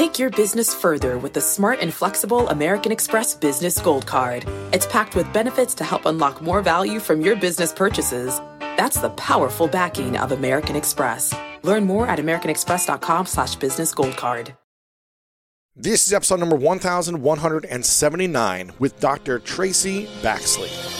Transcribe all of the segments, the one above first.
Take your business further with the smart and flexible American Express Business Gold Card. It's packed with benefits to help unlock more value from your business purchases. That's the powerful backing of American Express. Learn more at americanexpress.com slash business gold card. This is episode number 1179 with Dr. Traci Baxley.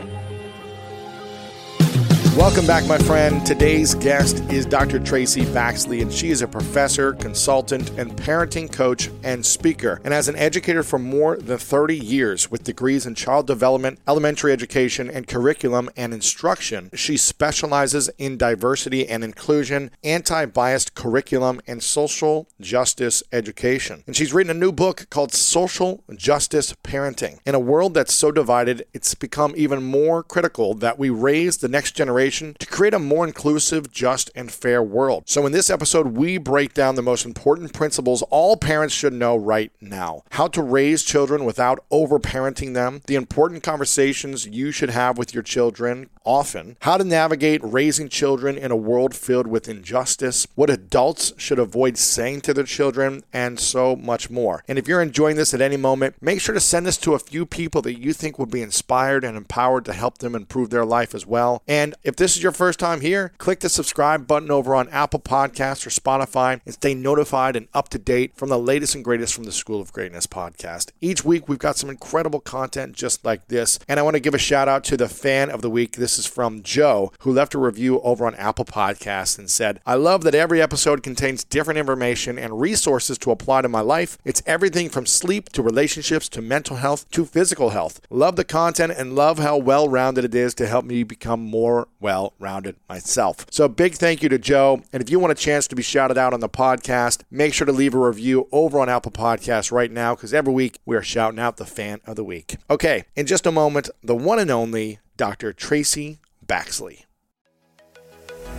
Welcome back, my friend. Today's guest is Dr. Traci Baxley, and she is a professor, consultant, and parenting coach and speaker. And as an educator for more than 30 years with degrees in child development, elementary education, and curriculum and instruction, she specializes in diversity and inclusion, anti biased curriculum, and social justice education. And she's written a new book called Social Justice Parenting. In a world that's so divided, it's become even more critical that we raise the next generation to create a more inclusive, just, and fair world. So, in this episode, we break down the most important principles all parents should know right now. How to raise children without overparenting them, the important conversations you should have with your children often, how to navigate raising children in a world filled with injustice, what adults should avoid saying to their children, and so much more. And if you're enjoying this at any moment, make sure to send this to a few people that you think would be inspired and empowered to help them improve their life as well. And if this is your first time here, click the subscribe button over on Apple Podcasts or Spotify and stay notified and up to date from the latest and greatest from the School of Greatness podcast. Each week, we've got some incredible content just like this. And I want to give a shout out to the fan of the week. This is from Joe, who left a review over on Apple Podcasts and said, I love that every episode contains different information and resources to apply to my life. It's everything from sleep to relationships to mental health to physical health. Love the content and love how well rounded it is to help me become more well rounded myself. So, big thank you to Joe. And if you want a chance to be shouted out on the podcast, make sure to leave a review over on Apple Podcasts right now because every week we are shouting out the fan of the week. Okay, in just a moment, the one and only Dr. Traci Baxley.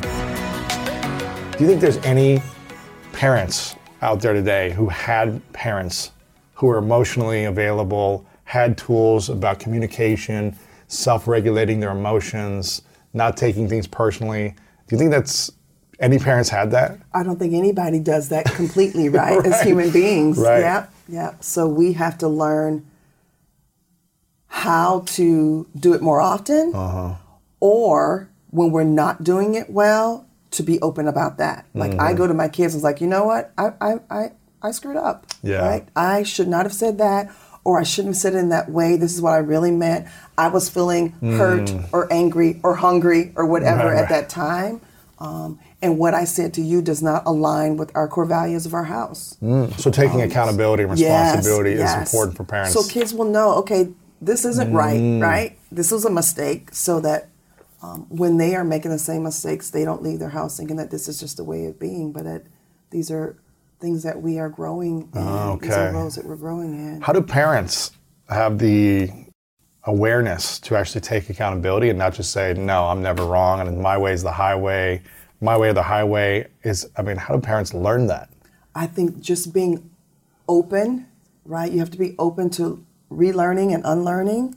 Do you think there's any parents out there today who had parents who were emotionally available, had tools about communication, self regulating their emotions? not taking things personally. Do you think that's any parents had that? I don't think anybody does that completely right, right. as human beings. Right. Yeah, yeah. So we have to learn how to do it more often, uh-huh. or when we're not doing it well, to be open about that. Like mm-hmm. I go to my kids and was like, you know what, I I I, I screwed up. Yeah. Right. I should not have said that or I shouldn't have said it in that way. This is what I really meant. I was feeling mm. hurt or angry or hungry or whatever right, at that time. Um, and what I said to you does not align with our core values of our house. Mm. So taking um, accountability and responsibility yes, yes. is important for parents. So kids will know, okay, this isn't mm. right, right? This was a mistake, so that um, when they are making the same mistakes, they don't leave their house thinking that this is just a way of being, but that these are things that we are growing in. Okay. These are roles that we're growing in. How do parents have the awareness to actually take accountability and not just say, no, I'm never wrong and my way is the highway, my way or the highway is, I mean, how do parents learn that? I think just being open, right? You have to be open to relearning and unlearning.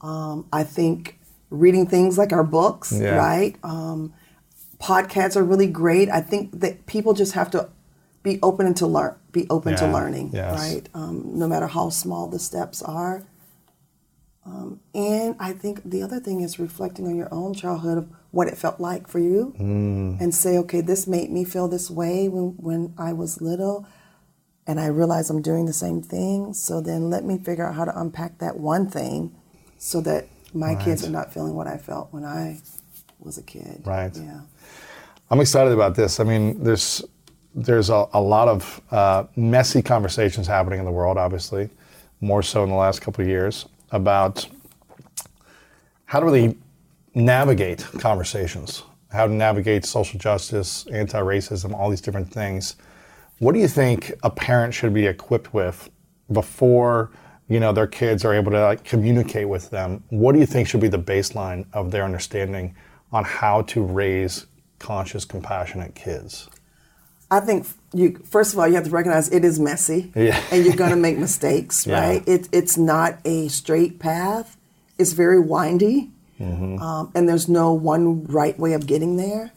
Um, I think reading things like our books, yeah. right? Um, podcasts are really great. I think that people just have to be open to learn be open yeah, to learning yes. right um, no matter how small the steps are um, and i think the other thing is reflecting on your own childhood of what it felt like for you mm. and say okay this made me feel this way when, when i was little and i realize i'm doing the same thing so then let me figure out how to unpack that one thing so that my right. kids are not feeling what i felt when i was a kid right yeah i'm excited about this i mean there's there's a, a lot of uh, messy conversations happening in the world, obviously, more so in the last couple of years, about how to really navigate conversations, how to navigate social justice, anti racism, all these different things. What do you think a parent should be equipped with before you know their kids are able to like, communicate with them? What do you think should be the baseline of their understanding on how to raise conscious, compassionate kids? I think you first of all you have to recognize it is messy, yeah. and you're going to make mistakes, yeah. right? It, it's not a straight path. It's very windy, mm-hmm. um, and there's no one right way of getting there.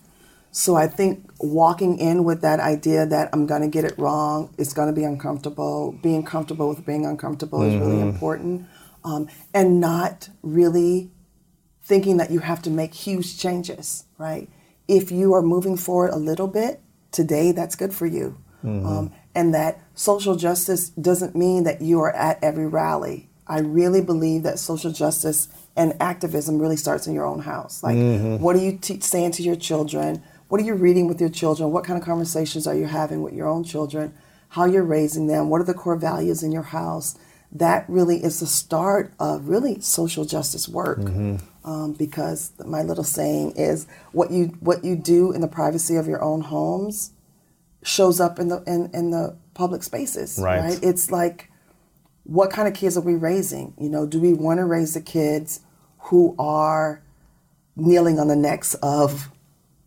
So I think walking in with that idea that I'm going to get it wrong, it's going to be uncomfortable. Being comfortable with being uncomfortable mm-hmm. is really mm-hmm. important, um, and not really thinking that you have to make huge changes, right? If you are moving forward a little bit today, that's good for you. Mm-hmm. Um, and that social justice doesn't mean that you are at every rally. I really believe that social justice and activism really starts in your own house. Like, mm-hmm. what are you te- saying to your children? What are you reading with your children? What kind of conversations are you having with your own children? How you're raising them? What are the core values in your house? That really is the start of really social justice work. Mm-hmm. Um, because my little saying is what you what you do in the privacy of your own homes shows up in the in, in the public spaces. Right. right. It's like what kind of kids are we raising? You know, do we want to raise the kids who are kneeling on the necks of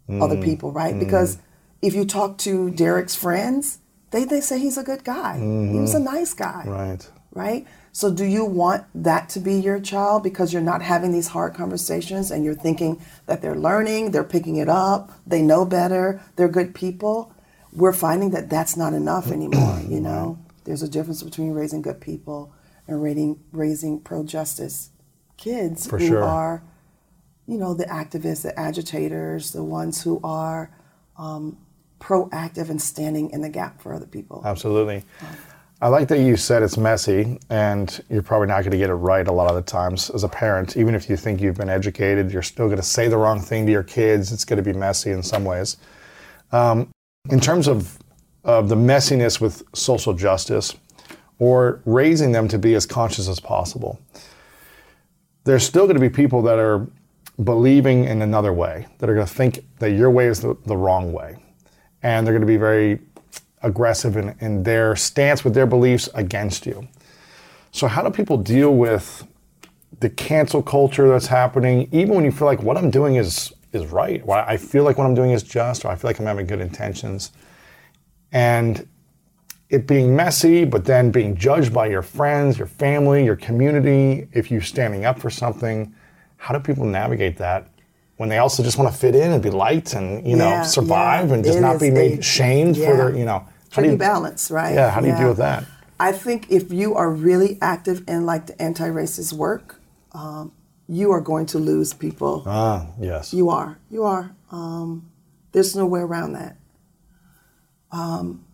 mm. other people, right? Mm. Because if you talk to Derek's friends, they, they say he's a good guy. Mm-hmm. He was a nice guy. Right. Right? So do you want that to be your child because you're not having these hard conversations and you're thinking that they're learning, they're picking it up, they know better, they're good people? We're finding that that's not enough anymore, you know? There's a difference between raising good people and raising, raising pro-justice kids For who sure. are you know, the activists, the agitators, the ones who are um, proactive and standing in the gap for other people. Absolutely. I like that you said it's messy, and you're probably not going to get it right a lot of the times as a parent. Even if you think you've been educated, you're still going to say the wrong thing to your kids. It's going to be messy in some ways. Um, in terms of, of the messiness with social justice, or raising them to be as conscious as possible, there's still going to be people that are believing in another way, that are going to think that your way is the, the wrong way. And they're going to be very aggressive in, in their stance with their beliefs against you. So, how do people deal with the cancel culture that's happening, even when you feel like what I'm doing is, is right? Or I feel like what I'm doing is just, or I feel like I'm having good intentions. And it being messy, but then being judged by your friends, your family, your community, if you're standing up for something how do people navigate that when they also just want to fit in and be liked and you know survive yeah. and just not be made shamed yeah. for their you know? How do you balance right? Yeah how do you deal with that? I think if you are really active in like the anti-racist work um, you are going to lose people. Ah yes. You are you are. Um, there's no way around that. Um,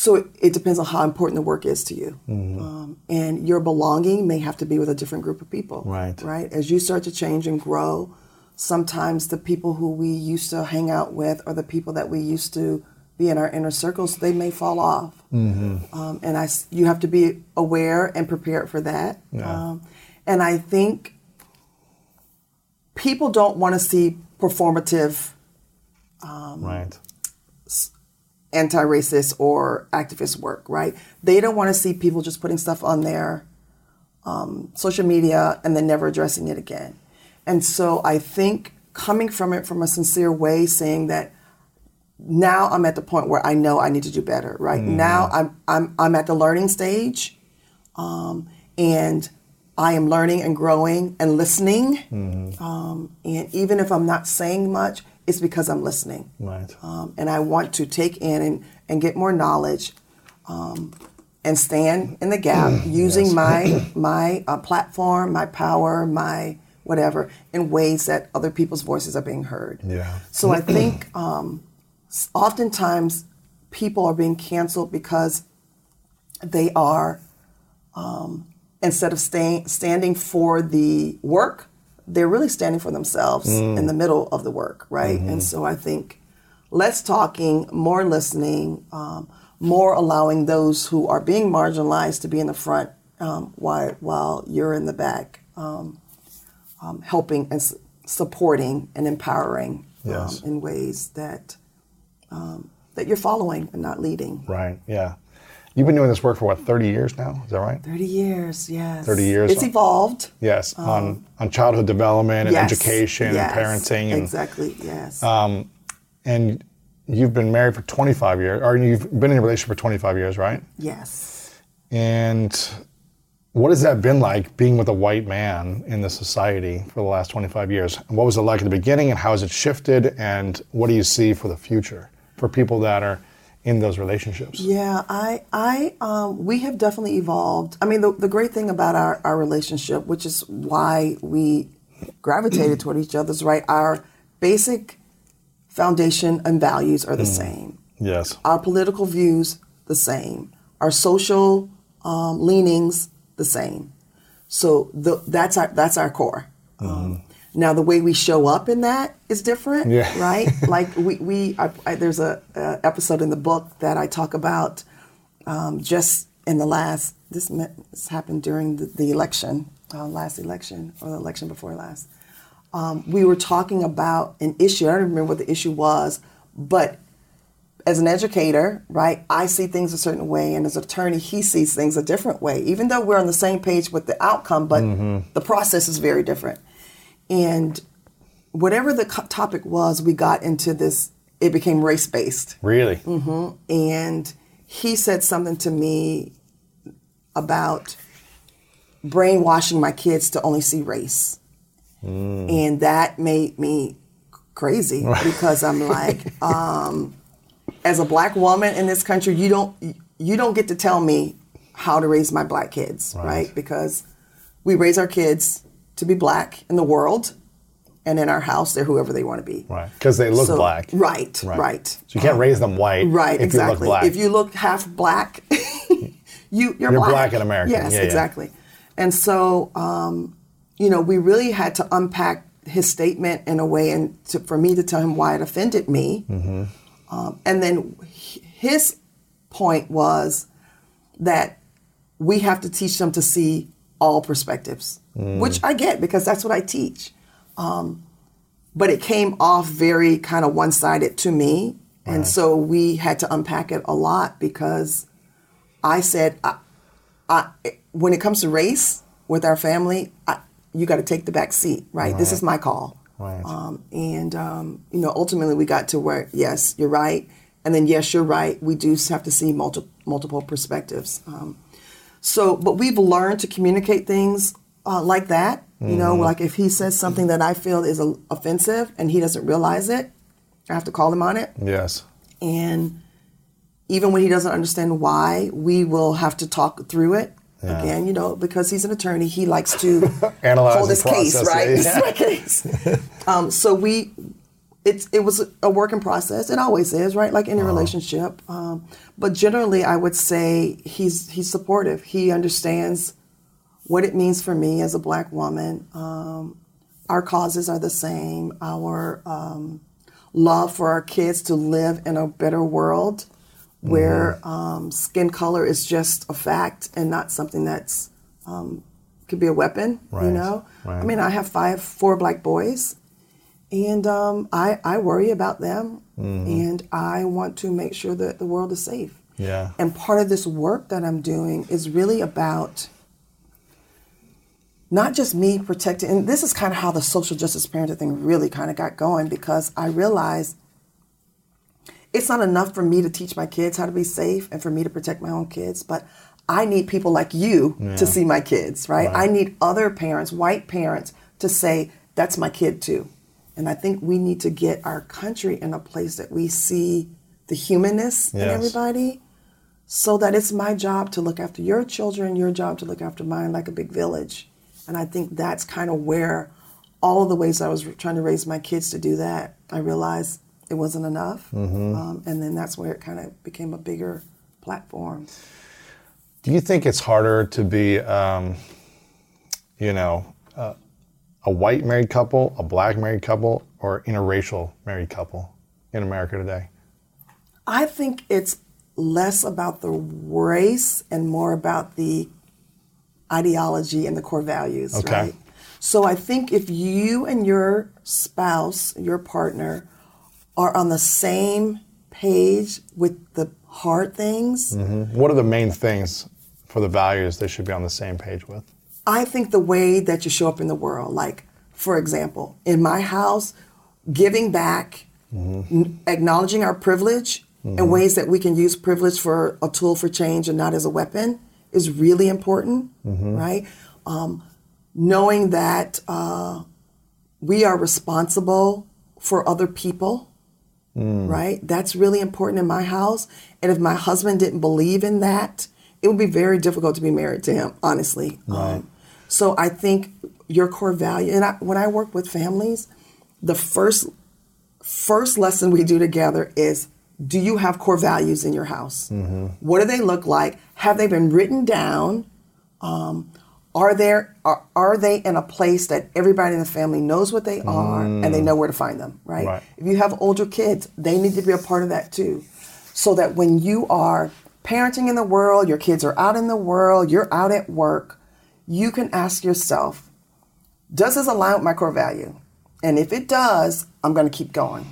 so it, it, depends on how important the work is to you. Mm-hmm. Um, and your belonging may have to be with a different group of people. Right. Right. As you start to change and grow, sometimes the people who we used to hang out with or the people that we used to be in our inner circles, they may fall off. Mm-hmm. Um, and I, you have to be aware and prepared for that. Yeah. Um, and I think people don't want to see performative um, right anti-racist or activist work, right? They don't want to see people just putting stuff on their um, social media and then never addressing it again. And so I think coming from it from a sincere way, saying that now I'm at the point where I know I need to do better. Right mm. now, I'm I'm I'm at the learning stage, um, and I am learning and growing and listening. Mm-hmm. Um, and even if I'm not saying much, it's because I'm listening. Right. Um, and I want to take in and, and get more knowledge um, and stand in the gap using yes. my, my uh, platform, my power, my whatever, in ways that other people's voices are being heard. Yeah. So I think um, oftentimes people are being canceled because they are, um, instead of staying, standing for the work, they're really standing for themselves mm. in the middle of the work, right? Mm-hmm. And so I think less talking, more listening, um, more allowing those who are being marginalized to be in the front um, while, while you're in the back, um, um helping and s- supporting and empowering um, yes. in ways that um, that you're following and not leading. Right. Yeah. You've been doing this work for what, 30 years now? Is that right? 30 years, yes. 30 years. It's evolved. Yes, um, on, on childhood development and yes, education yes, and parenting. And, exactly, yes. Um, and you've been married for 25 years, or you've been in a relationship for 25 years, right? Yes. And what has that been like being with a white man in the society for the last 25 years? And what was it like at the beginning, and how has it shifted? And what do you see for the future for people that are in those relationships? Yeah, I, I, um, we have definitely evolved. I mean, the, the great thing about our, our relationship, which is why we gravitated toward each other's right. Our basic foundation and values are the mm. same. Yes. Our political views the same. Our social um, leanings the same. So the, that's our that's our core. Mm-hmm. Um, now the way we show up in that is different, yeah. right? like we, we I, I, there's a, a, episode in the book that I talk about um, just in the last this, this happened during the, the election, uh, last election or the election before last. Um, we were talking about an issue. I don't remember what the issue was, but as an educator, right, I see things a certain way, and as an attorney, he sees things a different way. Even though we're on the same page with the outcome, but mm-hmm. the process is very different. And whatever the co- topic was, we got into this. It became race based. Really. Mm-hmm. And he said something to me about brainwashing my kids to only see race, mm. and that made me crazy because I'm like. Um, as a black woman in this country, you don't you don't get to tell me how to raise my black kids, right? right? Because we raise our kids to be black in the world, and in our house, they're whoever they want to be. Right, because they look so, black. Right, right, right. So you can't raise them white. Right, if exactly. You if you look half black, you you're, you're black. black in America. Yes, yeah, exactly. Yeah. And so, um, you know, we really had to unpack his statement in a way, and to, for me to tell him why it offended me. Mm-hmm um, and then his point was that we have to teach them to see all perspectives, mm. which I get because that's what I teach. Um, but it came off very kind of one sided to me. Right. And so we had to unpack it a lot because I said, I, I, when it comes to race with our family, I, you got to take the back seat, right? right? This is my call. Right. Um, and um, you know, ultimately, we got to where yes, you're right, and then yes, you're right. We do have to see multiple multiple perspectives. Um, so, but we've learned to communicate things uh, like that. You mm-hmm. know, like if he says something that I feel is a, offensive and he doesn't realize it, I have to call him on it. Yes. And even when he doesn't understand why, we will have to talk through it yeah. Again, you know, because he's an attorney, he likes to analyze hold his case, right? Yeah. this case. um, so we, it's it was a work in process. It always is, right? Like any uh-huh. relationship. Um, but generally, I would say he's he's supportive. He understands what it means for me as a black woman. Um, our causes are the same. Our um, love for our kids to live in a better world where mm-hmm. um, skin color is just a fact and not something that's um, could be a weapon. Right. You know, right. I mean, I have five, four black boys, and um, I I worry about them, mm-hmm. and I want to make sure that the world is safe. Yeah. And part of this work that I'm doing is really about not just me protecting, and this is kind of how the social justice parenting thing really kind of got going because I realized it's not enough for me to teach my kids how to be safe and for me to protect my own kids, but I need people like you yeah. to see my kids, right? right? I need other parents, white parents, to say, that's my kid too. And I think we need to get our country in a place that we see the humanness yes. in everybody so that it's my job to look after your children, your job to look after mine like a big village. And I think that's kind of where all of the ways I was trying to raise my kids to do that, I realized it wasn't enough. Mm-hmm. Um, and then that's where it kind of became a bigger platform. Do you think it's harder to be, um, you know, uh, a white married couple, a black married couple, or interracial married couple in America today? I think it's less about the race and more about the ideology and the core values, okay. right? So I think if you and your spouse, your partner, are on the same page with the hard things. Mm-hmm. What are the main things for the values they should be on the same page with? I think the way that you show up in the world, like, for example, in my house, giving back mm-hmm. acknowledging our privilege mm-hmm. and ways that we can use privilege for a tool for change and not as a weapon is really important, mm-hmm. right? Um, knowing that uh, we are responsible for other people, mm. right? That's really important in my house. And if my husband didn't believe in that, it would be very difficult to be married to him, honestly. Right. Um, so I think your core value, and I, when I work with families, the first first lesson we do together is do you have core values in your house? Mm-hmm. What do they look like? Have they been written down? Um, are there are, are they in a place that everybody in the family knows what they are mm. and they know where to find them right? right if you have older kids they need to be a part of that too so that when you are parenting in the world your kids are out in the world you're out at work you can ask yourself does this align with my core value and if it does i'm going to keep going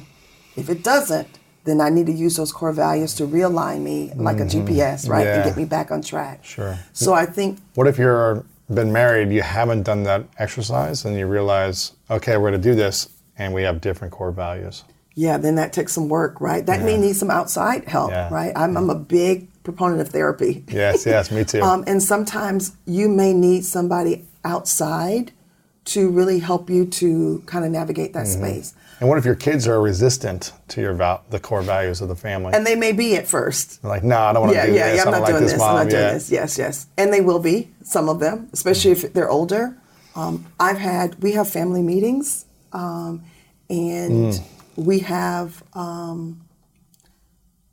if it doesn't then I need to use those core values to realign me like mm-hmm. a GPS, right, yeah. and get me back on track. Sure. So I think. What if you're been married, you haven't done that exercise, and you realize, okay, we're going to do this, and we have different core values. Yeah, then that takes some work, right? That yeah. may need some outside help, yeah. right? I'm, I'm, a big proponent of therapy. Yes, yes, me too. um, and sometimes you may need somebody outside to really help you to kind of navigate that mm-hmm. space. And what if your kids are resistant to your val- the core values of the family? And they may be at first. They're like, no, I don't want to yeah, do yeah, this. Yeah, I'm not doing this. this. I'm not doing yeah. this. Yes, yes. And they will be, some of them, especially mm-hmm. if they're older. Um, I've had, we have family meetings, um, and mm. we have, um,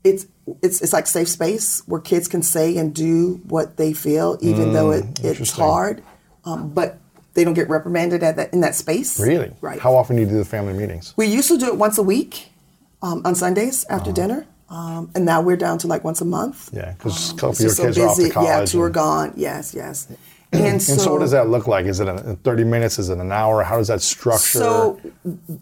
it's, it's, it's like safe space where kids can say and do what they feel, even mm, though it, it's hard. Um, but they don't get reprimanded at that in that space. Really? Right. How often do you do the family meetings? We used to do it once a week um, on Sundays after uh-huh. dinner. Um, and now we're down to like once a month. Yeah, because um, a couple of your so kids busy. are off to college. Yeah, two are gone. Yes, yes. And, and so, so, what does that look like? Is it 30 minutes? Is it an hour? How does that structure? So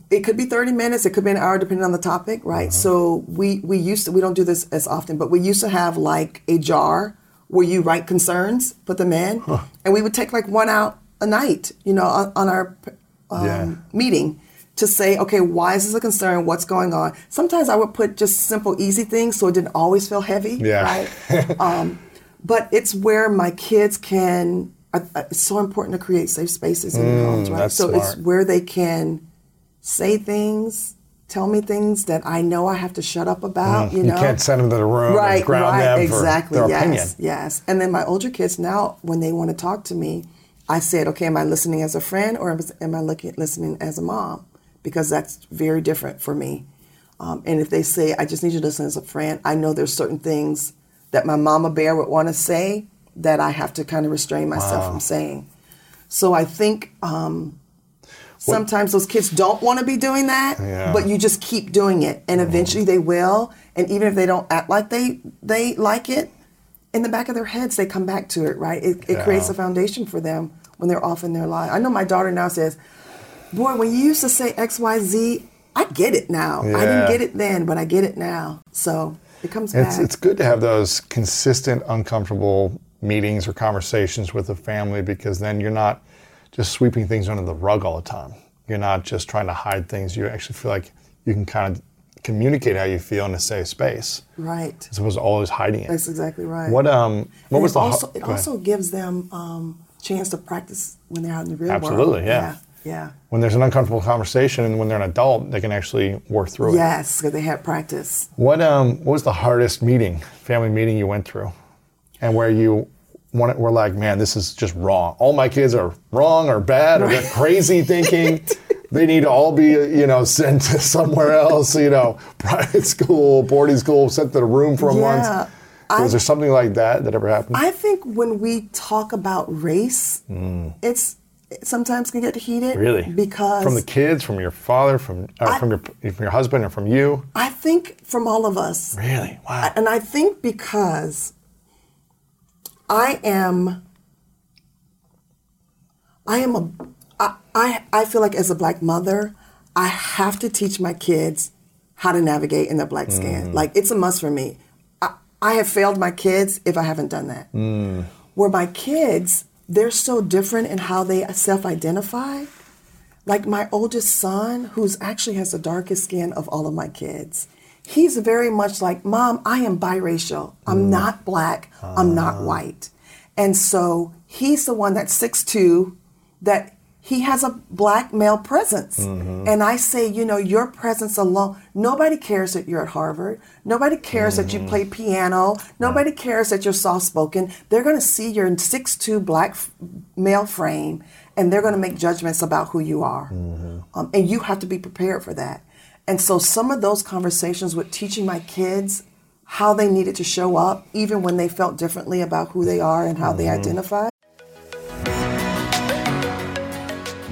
it could be 30 minutes. It could be an hour, depending on the topic, right? Uh-huh. So we we used to we don't do this as often, but we used to have like a jar where you write concerns, put them in, huh. and we would take like one out a night, you know, on, on our um, yeah. meeting to say, okay, why is this a concern? What's going on? Sometimes I would put just simple, easy things so it didn't always feel heavy. Yeah. Right? um, but it's where my kids can. Uh, it's so important to create safe spaces in mm, homes, right? So smart. it's where they can say things, tell me things that I know I have to shut up about. Mm, you know, you can't send them to the room right, and ground right, them exactly. for their yes, opinion. Yes, and then my older kids now, when they want to talk to me, I said, okay, am I listening as a friend or am I looking, listening as a mom? Because that's very different for me. Um, and if they say, I just need you to listen as a friend, I know there's certain things that my mama bear would want to say that I have to kind of restrain myself wow. from saying. So I think um, sometimes those kids don't want to be doing that, yeah. but you just keep doing it, and eventually they will. And even if they don't act like they they like it, in the back of their heads, they come back to it, right? It, it yeah. creates a foundation for them when they're off in their life. I know my daughter now says, Boy, when you used to say X, Y, Z, I get it now. Yeah. I didn't get it then, but I get it now. So it comes it's, back. It's good to have those consistent, uncomfortable meetings or conversations with the family because then you're not just sweeping things under the rug all the time. You're not just trying to hide things. You actually feel like you can kind of communicate how you feel in a safe space. Right. As opposed to always hiding it. That's exactly right. What um what and was it the also it also gives them um chance to practice when they're out in the real Absolutely, world. yeah. yeah. Yeah. When there's an uncomfortable conversation and when they're an adult, they can actually work through it. Yes, because they have practice. What um what was the hardest meeting, family meeting you went through? And where you were like, man, this is just wrong. All my kids are wrong or bad or they're crazy thinking. they need to all be, you know, sent to somewhere else, you know, private school, boarding school, sent to the room for a yeah, month. Was there something like that that ever happened? I think when we talk about race, mm. it's it sometimes can get heated. Really? Because from the kids, from your father, from uh, I, from your from your husband, or from you. I think from all of us. Really? Wow. And I think because I am I am a I, I feel like as a black mother, I have to teach my kids how to navigate in the black skin. Mm. Like it's a must for me. I, I, have failed my kids if I haven't done that. Mm. Where my kids, they're so different in how they self-identify like my oldest son, who's actually has the darkest skin of all of my kids, he's very much like, Mom, I am biracial. I'm mm. not black. I'm not ah. white. And so he's the one that's six two, that he has a black male presence. Mm-hmm. And I say, you know, your presence alone, nobody cares that you're at Harvard. Nobody cares mm-hmm. that you mm-hmm. play piano. Nobody right. cares that you're soft spoken. They're going to see your six-two black f- male frame and they're going to make judgments about who you are. Mm-hmm. Um, and you have to be prepared for that. And so some of those conversations with teaching my kids how they needed to show up, even when they felt differently about who they are and how they mm-hmm. identify,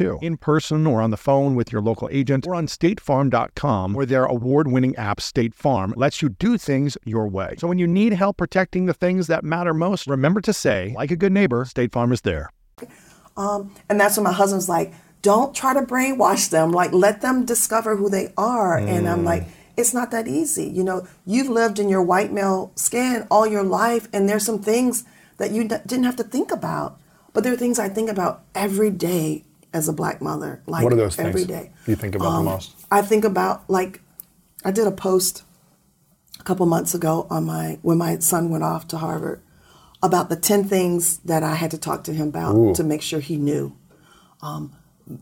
too, in person or on the phone with your local agent or on statefarm.com, where their award winning app, State Farm, lets you do things your way. So when you need help protecting the things that matter most, remember to say, like a good neighbor, State Farm is there. Um, and that's when my husband's like, don't try to brainwash them. Like, let them discover who they are. Mm. And I'm like, it's not that easy. You know, you've lived in your white male skin all your life, and there's some things that you didn't have to think about. But there are things I think about every day as a black mother. Like what are those every things day. you think about um, the most? I think about like I did a post a couple months ago on my when my son went off to Harvard about the ten things that I had to talk to him about Ooh. to make sure he knew. Um,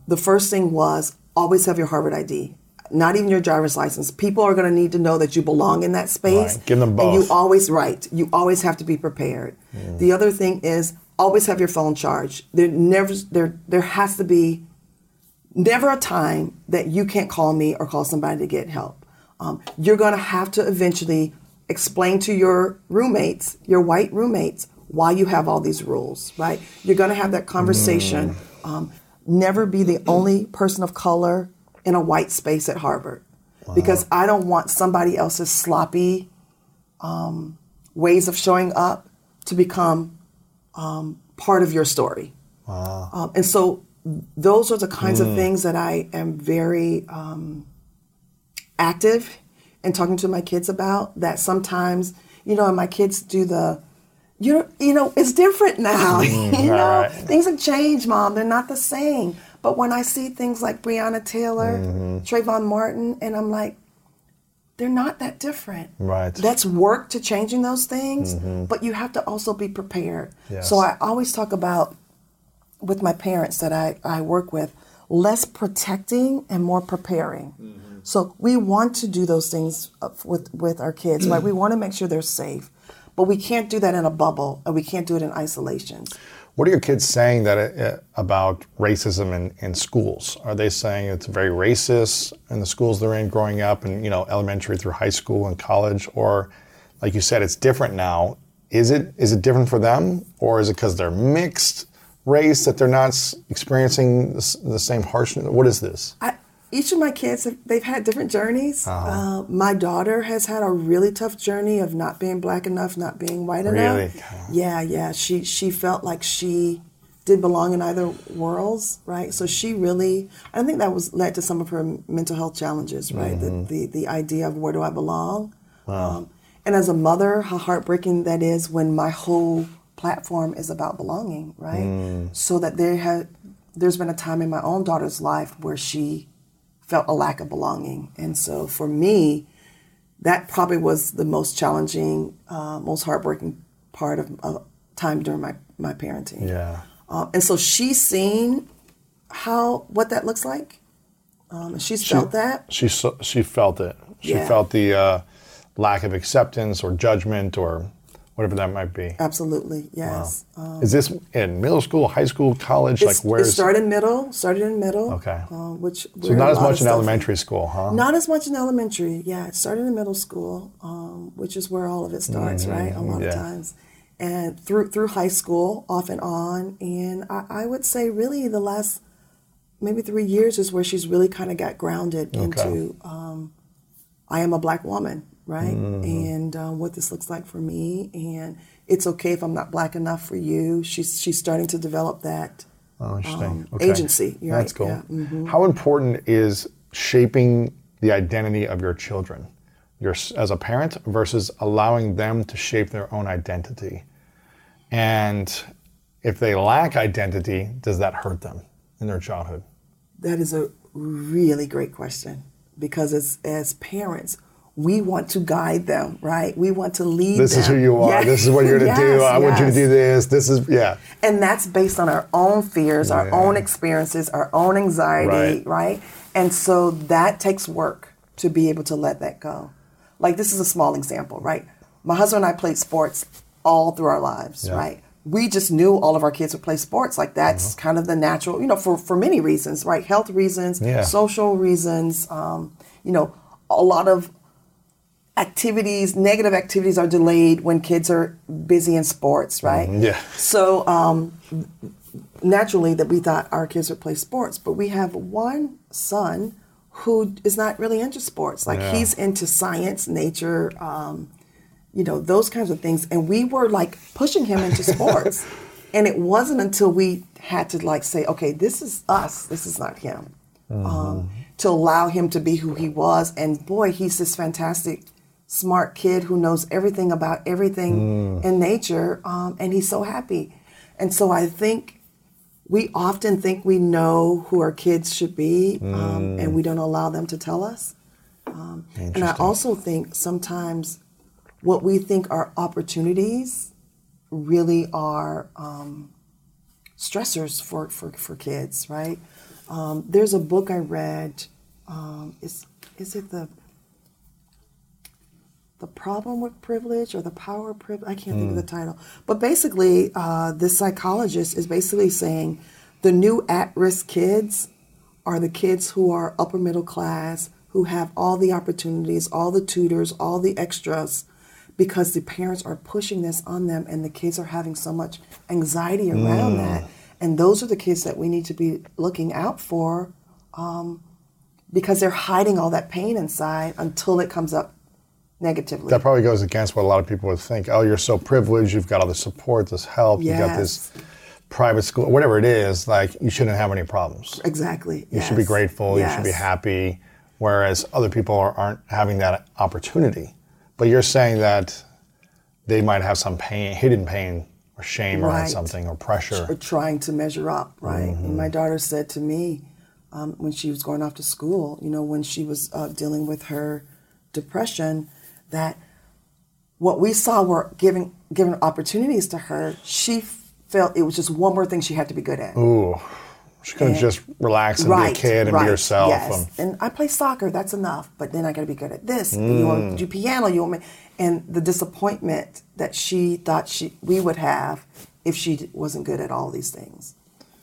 the first thing was always have your Harvard ID. Not even your driver's license. People are going to need to know that you belong in that space. Right. Give them both. And you always right. You always have to be prepared. Mm. The other thing is always have your phone charged. There never there there has to be never a time that you can't call me or call somebody to get help. Um, you're going to have to eventually explain to your roommates, your white roommates, why you have all these rules, right? You're going to have that conversation. Mm. Um, never be the only person of color in a white space at Harvard. Wow. Because I don't want somebody else's sloppy um, ways of showing up to become um, part of your story. Wow. Um, and so those are the kinds mm. of things that I am very um, active in talking to my kids about. That sometimes, you know, my kids do the, you you know, it's different now. Mm, you know, right. things have changed, mom. They're not the same. But when I see things like Breonna Taylor, mm-hmm. Trayvon Martin, and I'm like, they're not that different. Right. That's work to changing those things, mm-hmm. but you have to also be prepared. Yes. So I always talk about with my parents that I, I work with less protecting and more preparing. Mm-hmm. So we want to do those things with with our kids, right? We want to make sure they're safe, but we can't do that in a bubble and we can't do it in isolation. What are your kids saying that uh, about racism in, in schools? Are they saying it's very racist in the schools they're in growing up and you know elementary through high school and college or like you said it's different now. Is it is it different for them or is it cuz they're mixed race that they're not experiencing the, the same harshness? What is this? I, each of my kids have, they've had different journeys uh-huh. uh, my daughter has had a really tough journey of not being black enough not being white really? enough yeah yeah she she felt like she did belong in either worlds right so she really i think that was led to some of her mental health challenges right mm-hmm. the, the the idea of where do i belong wow. Um, and as a mother how heartbreaking that is when my whole platform is about belonging right mm. so that there had there's been a time in my own daughter's life where she felt a lack of belonging. And so for me, that probably was the most challenging, uh, most heartbreaking part of, of, time during my, my parenting. Yeah. Um, and so she's seen how what that looks like. Um, and she's she, felt that. She she felt it. She yeah. felt the uh, lack of acceptance or judgment or whatever that might be. Absolutely, yes. Wow. Um, is this in middle school, high school, college? Like where? It started middle. Started in middle. Okay. Uh, which so not as much in elementary school, huh? Not as much in elementary. Yeah, it started in middle school, um, which is where all of it starts, mm-hmm. right? A lot yeah. of times, and through through high school, off and on, and I, I would say really the last maybe three years is where she's really kind of got grounded okay. into. Um, I am a black woman right? Mm-hmm. And um, what this looks like for me, and it's okay if I'm not black enough for you. She's she's starting to develop that oh, um, okay. agency. That's right? cool. Yeah. Mm-hmm. How important is shaping the identity of your children, your as a parent, versus allowing them to shape their own identity? And if they lack identity, does that hurt them in their childhood? That is a really great question because as as parents we want to guide them, right? We want to lead this them. is who you are. Yes. This is what you're going to yes, do. I yes. want you to do this. This is, yeah. And that's based on our own fears, yeah. our own experiences, our own anxiety, right. right? And so that takes work to be able to let that go. Like, this is a small example, right? My husband and I played sports all through our lives, yeah. right? We just knew all of our kids would play sports. Like, that's mm-hmm. kind of the natural, you know, for, for many reasons, right? Health reasons, yeah. social reasons, um, you know, a lot of activities, negative activities are delayed when kids are busy in sports, right? Mm, yeah. So um, naturally, that we thought our kids would play sports, but we have one son who is not really into sports. Like yeah. he's into science, nature, um, you know, those kinds of things, and we were like pushing him into sports. and it wasn't until we had to like say, okay, this is us. This is not him. Mm-hmm. Um, to allow him to be who he was, and boy, he's this fantastic smart kid who knows everything about everything mm. in nature, um, and he's so happy. And so I think we often think we know who our kids should be, um, mm. and we don't allow them to tell us. Um, and I also think sometimes what we think are opportunities really are um, stressors for, for, for kids, right? Um, there's a book I read. Um, is is it the the problem with privilege or the power of privilege. I can't mm. think of the hmm. title. But basically, uh, this psychologist is basically saying the new at risk kids are the kids who are upper middle class, who have all the opportunities, all the tutors, all the extras, because the parents are pushing this on them and the kids are having so much anxiety around mm. that. And those are the kids that we need to be looking out for um, because they're hiding all that pain inside until it comes up negatively. That probably goes against what a lot of people would think. Oh, you're so privileged. You've got all this support, this help. Yes. You've got this private school, whatever it is. Like you shouldn't have any problems. Exactly. You yes. should be grateful. Yes. You should be happy. Whereas other people are, not having that opportunity. But you're saying that they might have some pain, hidden pain or shame right. around something or pressure. Or trying to measure up, right? Mm-hmm. My daughter said to me um, when she was going off to school, you know, when she was uh, dealing with her depression, that what we saw were giving given opportunities to her, she felt it was just one more thing she had to be good at. Ooh. She couldn't and, just relax and right, be a kid and right, be herself. Yes. And, and I play soccer, that's enough. But then I got to be good at this. Mm. You want to do piano, you want me. And the disappointment that she thought she we would have if she wasn't good at all these things.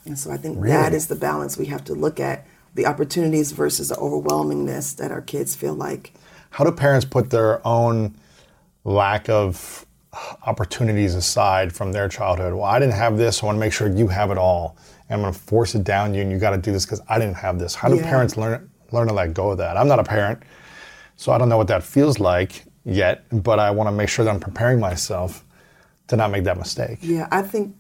And so I think really? that is the balance we have to look at the opportunities versus the overwhelmingness that our kids feel like. How do parents put their own lack of opportunities aside from their childhood? Well, I didn't have this, so I want to make sure you have it all. And I'm going to force it down you, and you got to do this because I didn't have this. How do yeah. parents learn learn to let go of that? I'm not a parent, so I don't know what that feels like yet, but I want to make sure that I'm preparing myself to not make that mistake. Yeah, I think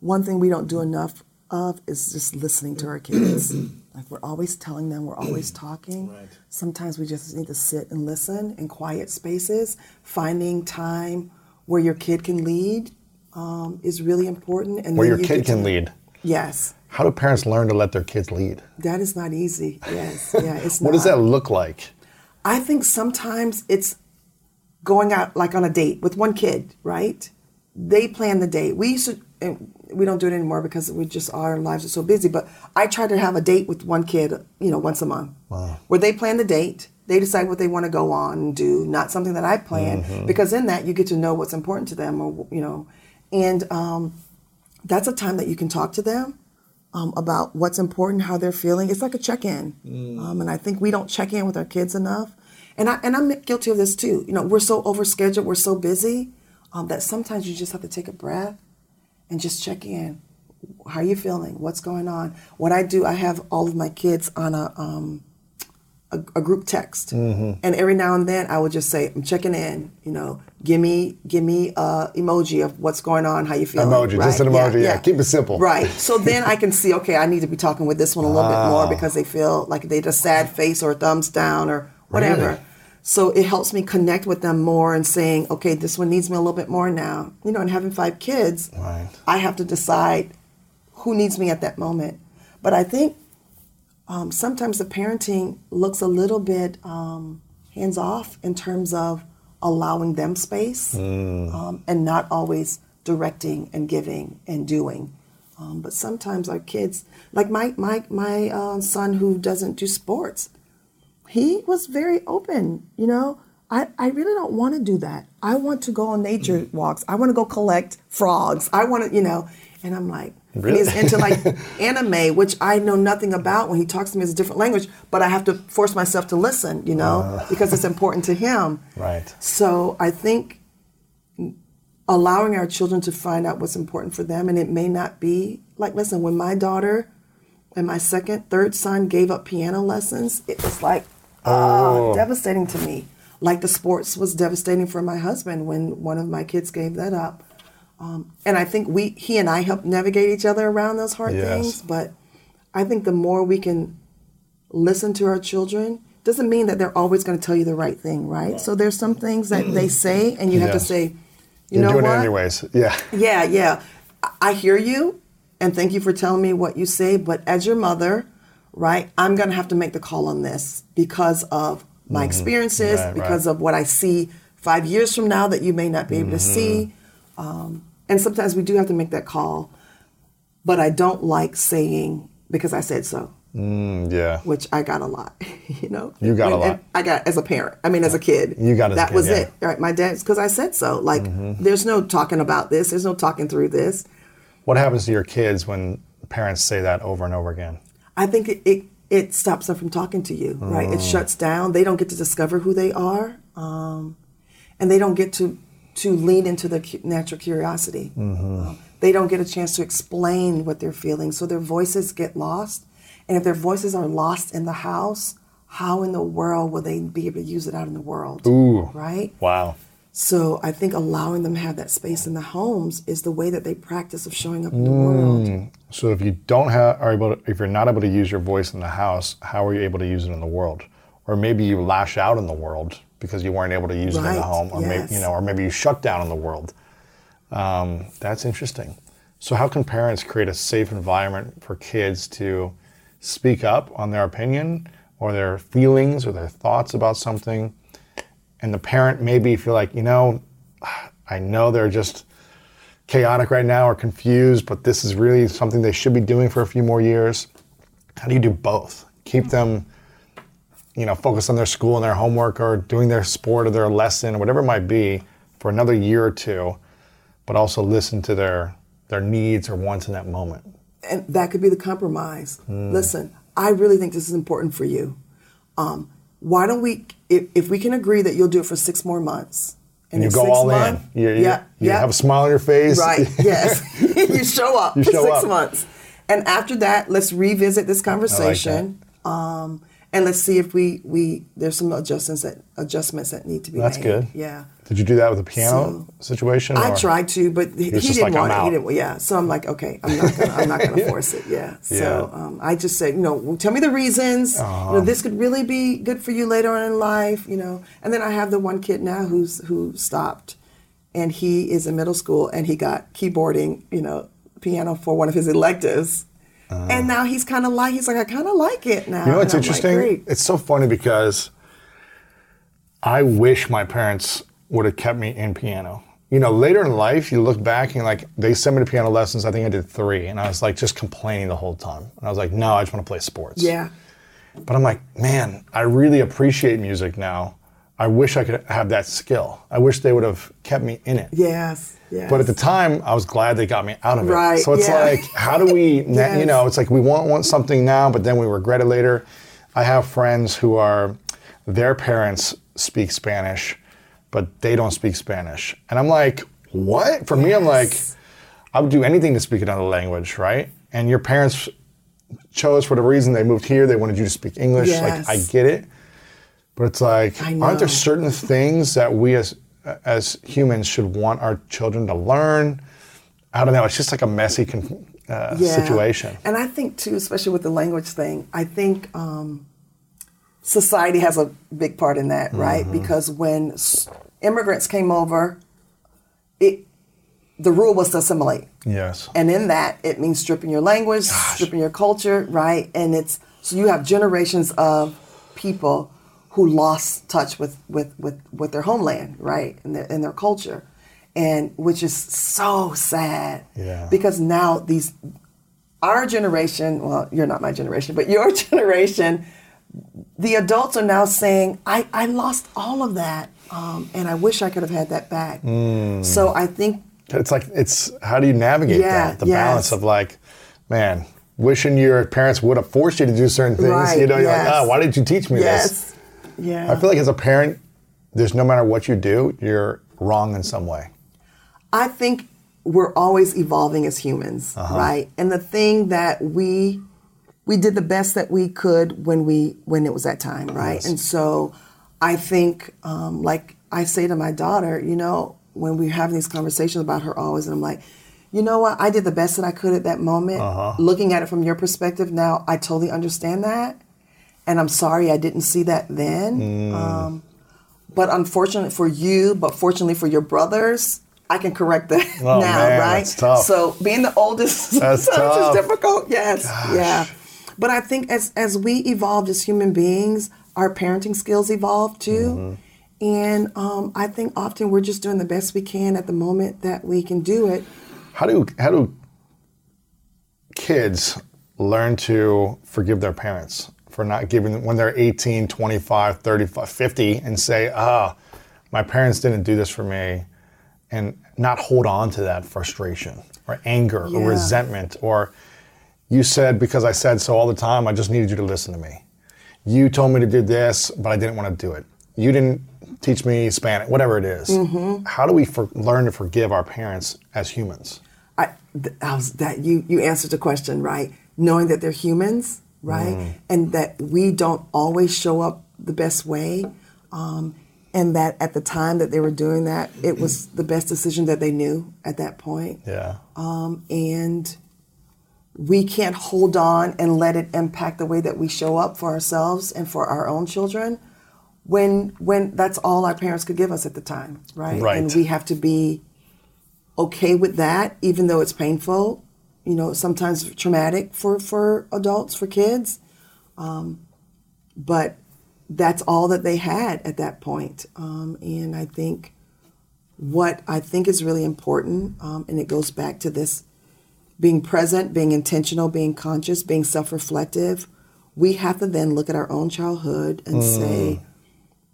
one thing we don't do enough of is just listening to our kids. Like we're always telling them, we're always talking. Right. Sometimes we just need to sit and listen in quiet spaces. Finding time where your kid can lead um, is really important. And where your you kid can lead. Yes. How do parents learn to let their kids lead? That is not easy. Yes, yeah, it's. what not. does that look like? I think sometimes it's going out like on a date with one kid, right? They plan the date. We used to, and we don't do it anymore because we just our lives are so busy. But I try to have a date with one kid, you know, once a month, wow. where they plan the date. They decide what they want to go on and do, not something that I plan, mm-hmm. because in that you get to know what's important to them, or you know, and um, that's a time that you can talk to them um, about what's important, how they're feeling. It's like a check-in, mm. um, and I think we don't check in with our kids enough. And I and I'm guilty of this too. You know, we're so overscheduled, we're so busy um, that sometimes you just have to take a breath and just check in. How are you feeling? What's going on? What I do, I have all of my kids on a um, a, a, group text, mm-hmm. and every now and then I will just say, "I'm checking in." You know, give me give me a emoji of what's going on, how you feeling. Emoji, right? just an emoji. Yeah, yeah. yeah, keep it simple. Right. So then I can see, okay, I need to be talking with this one a little bit more because they feel like they just sad face or thumbs down or whatever. Really? So it helps me connect with them more and saying, okay, this one needs me a little bit more now. You know, and having five kids, right. I have to decide who needs me at that moment. But I think um, sometimes the parenting looks a little bit um, hands off in terms of allowing them space mm. um, and not always directing and giving and doing. Um, but sometimes our kids, like my my my uh, son who doesn't do sports, he was very open, you know. I, I really don't want to do that. I want to go on nature mm. walks. I want to go collect frogs. I want to, you know, and I'm like, really? he's into like anime, which I know nothing about. When he talks to me, it's a different language, but I have to force myself to listen, you know, uh. because it's important to him. Right. So I think allowing our children to find out what's important for them, and it may not be like, listen, when my daughter and my second, third son gave up piano lessons, it was like, oh. devastating to me. Like the sports was devastating for my husband when one of my kids gave that up. Um, and I think we, he and I helped navigate each other around those hard yes. things. But I think the more we can listen to our children, doesn't mean that they're always going to tell you the right thing, right? So there's some things that they say, and you have yes. to say, you You're know doing what? It anyways, yeah. Yeah, yeah. I hear you, and thank you for telling me what you say. But as your mother, right? I'm going to have to make the call on this because of my mm-hmm. experiences, right, because right. of what I see five years from now that you may not be able mm-hmm. to see. Um, and sometimes we do have to make that call, but I don't like saying because I said so. Mm, yeah. Which I got a lot, you know. You got a lot. I got as a parent. I mean, as a kid. You got that kid, was yeah. it. Right. My dad's because I said so. Like, mm-hmm. there's no talking about this. There's no talking through this. What happens to your kids when parents say that over and over again? I think it, it, it stops them from talking to you, mm. right? It mm. shuts down. They don't get to discover who they are, um, and they don't get to to lean into their natural curiosity. Mm-hmm. Uh, they don't get a chance to explain what they're feeling, so their voices get lost. And if their voices are lost in the house, how in the world will they be able to use it out in the world? Ooh, right? Wow. So I think allowing them to have that space in the homes is the way that they practice of showing up in the mm. world. So if you don't have are able to, if you're not able to use your voice in the house, how are you able to use it in the world? Or maybe you lash out in the world because you weren't able to use right. it in the home, or yes. maybe you know, or maybe you shut down in the world. Um, that's interesting. So how can parents create a safe environment for kids to speak up on their opinion or their feelings or their thoughts about something? and the parent maybe feel like, you know, I know they're just chaotic right now or confused, but this is really something they should be doing for a few more years. How do you do both? Keep them, you know, focused on their school and their homework or doing their sport or their lesson or whatever it might be for another year or two, but also listen to their their needs or wants in that moment. And that could be the compromise. Mm. Listen, I really think this is important for you. Um, why don't we, if, if we can agree that you'll do it for six more months, and you go all month, in. You, you, yeah, you yeah. have a smile on your face. Right. Yes. you show up you for show six up. months, and after that, let's revisit this conversation. Like um, and let's see if we we there's some adjustments that adjustments that need to be That's made. good. Yeah. Did you do that with the piano so, situation? I tried to, but he, he didn't like, want it. He didn't. Yeah. So I'm like, okay, I'm not gonna, I'm not going to force it. Yeah. So yeah. Um, I just said, you know, tell me the reasons. Uh-huh. You know, this could really be good for you later on in life. You know, and then I have the one kid now who's who stopped, and he is in middle school and he got keyboarding, you know, piano for one of his electives uh, and now he's kind of like he's like I kind of like it now. You know it's interesting? Like, it's so funny because I wish my parents would have kept me in piano. You know, later in life, you look back and like they sent me to piano lessons. I think I did three, and I was like just complaining the whole time. And I was like, no, I just want to play sports. Yeah. But I'm like, man, I really appreciate music now. I wish I could have that skill. I wish they would have kept me in it. Yes. Yes. But at the time, I was glad they got me out of it. Right. So it's yeah. like, how do we, yes. you know, it's like we want, want something now, but then we regret it later. I have friends who are, their parents speak Spanish, but they don't speak Spanish. And I'm like, what? For yes. me, I'm like, I would do anything to speak another language, right? And your parents chose for the reason they moved here, they wanted you to speak English. Yes. Like, I get it. But it's like, aren't there certain things that we as as humans should want our children to learn. I don't know. It's just like a messy uh, yeah. situation. And I think too, especially with the language thing, I think um, society has a big part in that, right? Mm-hmm. Because when immigrants came over, it the rule was to assimilate. Yes. And in that, it means stripping your language, Gosh. stripping your culture, right? And it's so you have generations of people who lost touch with, with, with, with their homeland, right, and their, and their culture, and which is so sad. Yeah. Because now these, our generation, well, you're not my generation, but your generation, the adults are now saying, I, I lost all of that, um, and I wish I could have had that back. Mm. So I think it's like it's how do you navigate yeah, that the yes. balance of like, man, wishing your parents would have forced you to do certain things. Right, you know, you're yes. like, oh, why did you teach me yes. this? Yeah. I feel like as a parent, there's no matter what you do, you're wrong in some way. I think we're always evolving as humans, uh-huh. right? And the thing that we we did the best that we could when we when it was that time, right? Yes. And so I think, um, like I say to my daughter, you know, when we're having these conversations about her always, and I'm like, you know what? I did the best that I could at that moment. Uh-huh. Looking at it from your perspective now, I totally understand that and I'm sorry I didn't see that then. Mm. Um, but unfortunately for you, but fortunately for your brothers, I can correct that oh, now, man, right? Tough. So being the oldest that's is difficult. Yes, Gosh. yeah. But I think as as we evolved as human beings, our parenting skills evolved too. Mm-hmm. And um, I think often we're just doing the best we can at the moment that we can do it. How do how do kids learn to forgive their parents? for not giving them when they're 18, 25, 35, 50 and say, ah, my parents didn't do this for me and not hold on to that frustration or anger yeah. or resentment or you said because I said so all the time, I just needed you to listen to me. You told me to do this, but I didn't want to do it. You didn't teach me Spanish, whatever it is. Mm-hmm. How do we for, learn to forgive our parents as humans? I, I was, that you you answered the question right. Knowing that they're humans right? Mm. And that we don't always show up the best way. Um, and that at the time that they were doing that, it was the best decision that they knew at that point. Yeah. Um, and we can't hold on and let it impact the way that we show up for ourselves and for our own children when when that's all our parents could give us at the time, right? Right. And we have to be okay with that, even though it's painful, you know, sometimes traumatic for, for adults, for kids. Um, but that's all that they had at that point. Um, and I think what I think is really important, um, and it goes back to this being present, being intentional, being conscious, being self reflective, we have to then look at our own childhood and mm. say,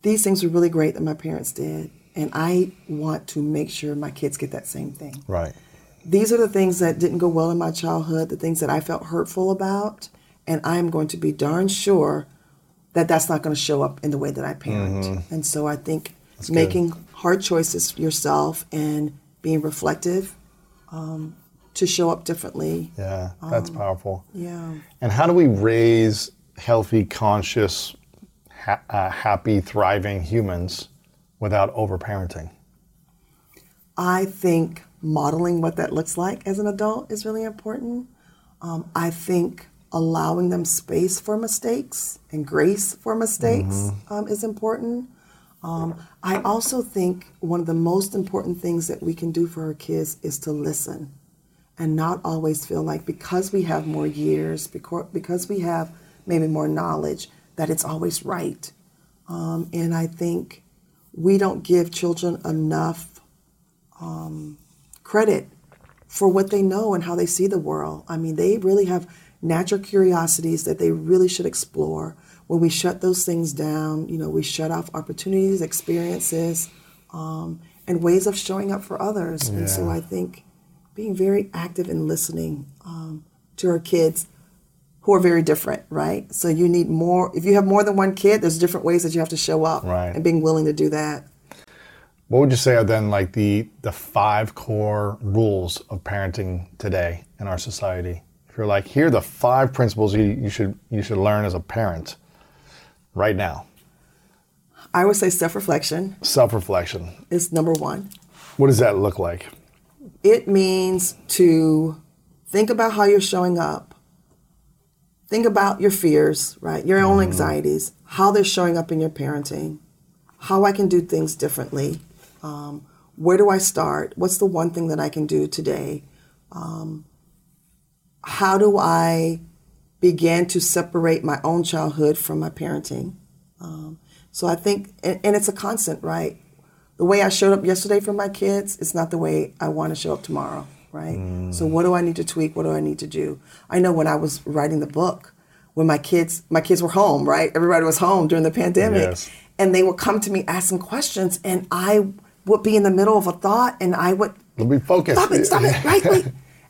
these things were really great that my parents did. And I want to make sure my kids get that same thing. Right. these are the things that didn't go well in my childhood, the things that I felt hurtful about, and I'm going to be darn sure that that's not going to show up in the way that I parent. Mm-hmm. And so I think that's making good. hard choices yourself and being reflective um, to show up differently. Yeah, that's um, powerful. Yeah. And how do we raise healthy, conscious, ha- uh, happy, thriving humans without overparenting? I think modeling what that looks like as an adult is really important. Um, I think allowing them space for mistakes and grace for mistakes mm-hmm. um, is important. Um, I also think one of the most important things that we can do for our kids is to listen and not always feel like because we have more years, because, because we have maybe more knowledge, that it's always right. Um, and I think we don't give children enough um, credit for what they know and how they see the world. I mean, they really have natural curiosities that they really should explore. When we shut those things down, you know, we shut off opportunities, experiences, um, and ways of showing up for others. Yeah. And so I think being very active in listening um, to our kids who are very different, right? So you need more. If you have more than one kid, there's different ways that you have to show up, right. and being willing to do that. What would you say are then like the the five core rules of parenting today in our society? If you're like, here are the five principles you, you should you should learn as a parent right now. I would say self-reflection. Self-reflection is number one. What does that look like? It means to think about how you're showing up. Think about your fears, right? Your own mm. anxieties, how they're showing up in your parenting, how I can do things differently. Um, where do I start? What's the one thing that I can do today? Um, how do I begin to separate my own childhood from my parenting? Um, so I think, and, and, it's a constant, right? The way I showed up yesterday for my kids is not the way I want to show up tomorrow, right? Mm. So what do I need to tweak? What do I need to do? I know when I was writing the book, when my kids, my kids were home, right? Everybody was home during the pandemic, yes. and they would come to me asking questions, and I would be in the middle of a thought, and I would be focused. Stop it! Stop it! Right? Wait.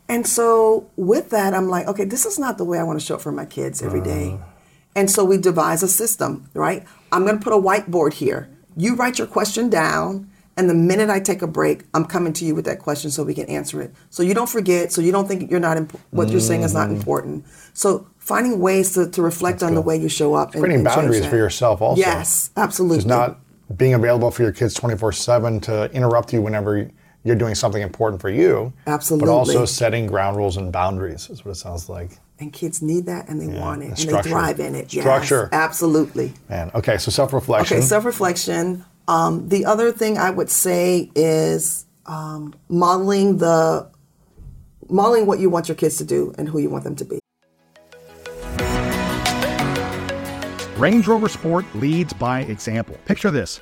And so with that, I'm like, okay, this is not the way I want to show up for my kids every day. Uh. And so we devise a system, right? I'm going to put a whiteboard here. You write your question down, and the minute I take a break, I'm coming to you with that question so we can answer it. So you don't forget, so you don't think you're not imp- what you're saying is not mm. important. So finding ways to, to reflect That's on the way you show up. And, and boundaries for yourself also. Yes, absolutely. It's not being available for your kids 24/7 to interrupt you whenever you're doing something important for you. Absolutely. But also setting ground rules and boundaries is what it sounds like. And kids need that and they yeah, want it and, and they thrive in it. Structure. Yes, absolutely. Man, okay, so self reflection. Okay, self reflection. Um, the other thing I would say is um, modeling the modeling what you want your kids to do and who you want them to be. Range Rover Sport leads by example. Picture this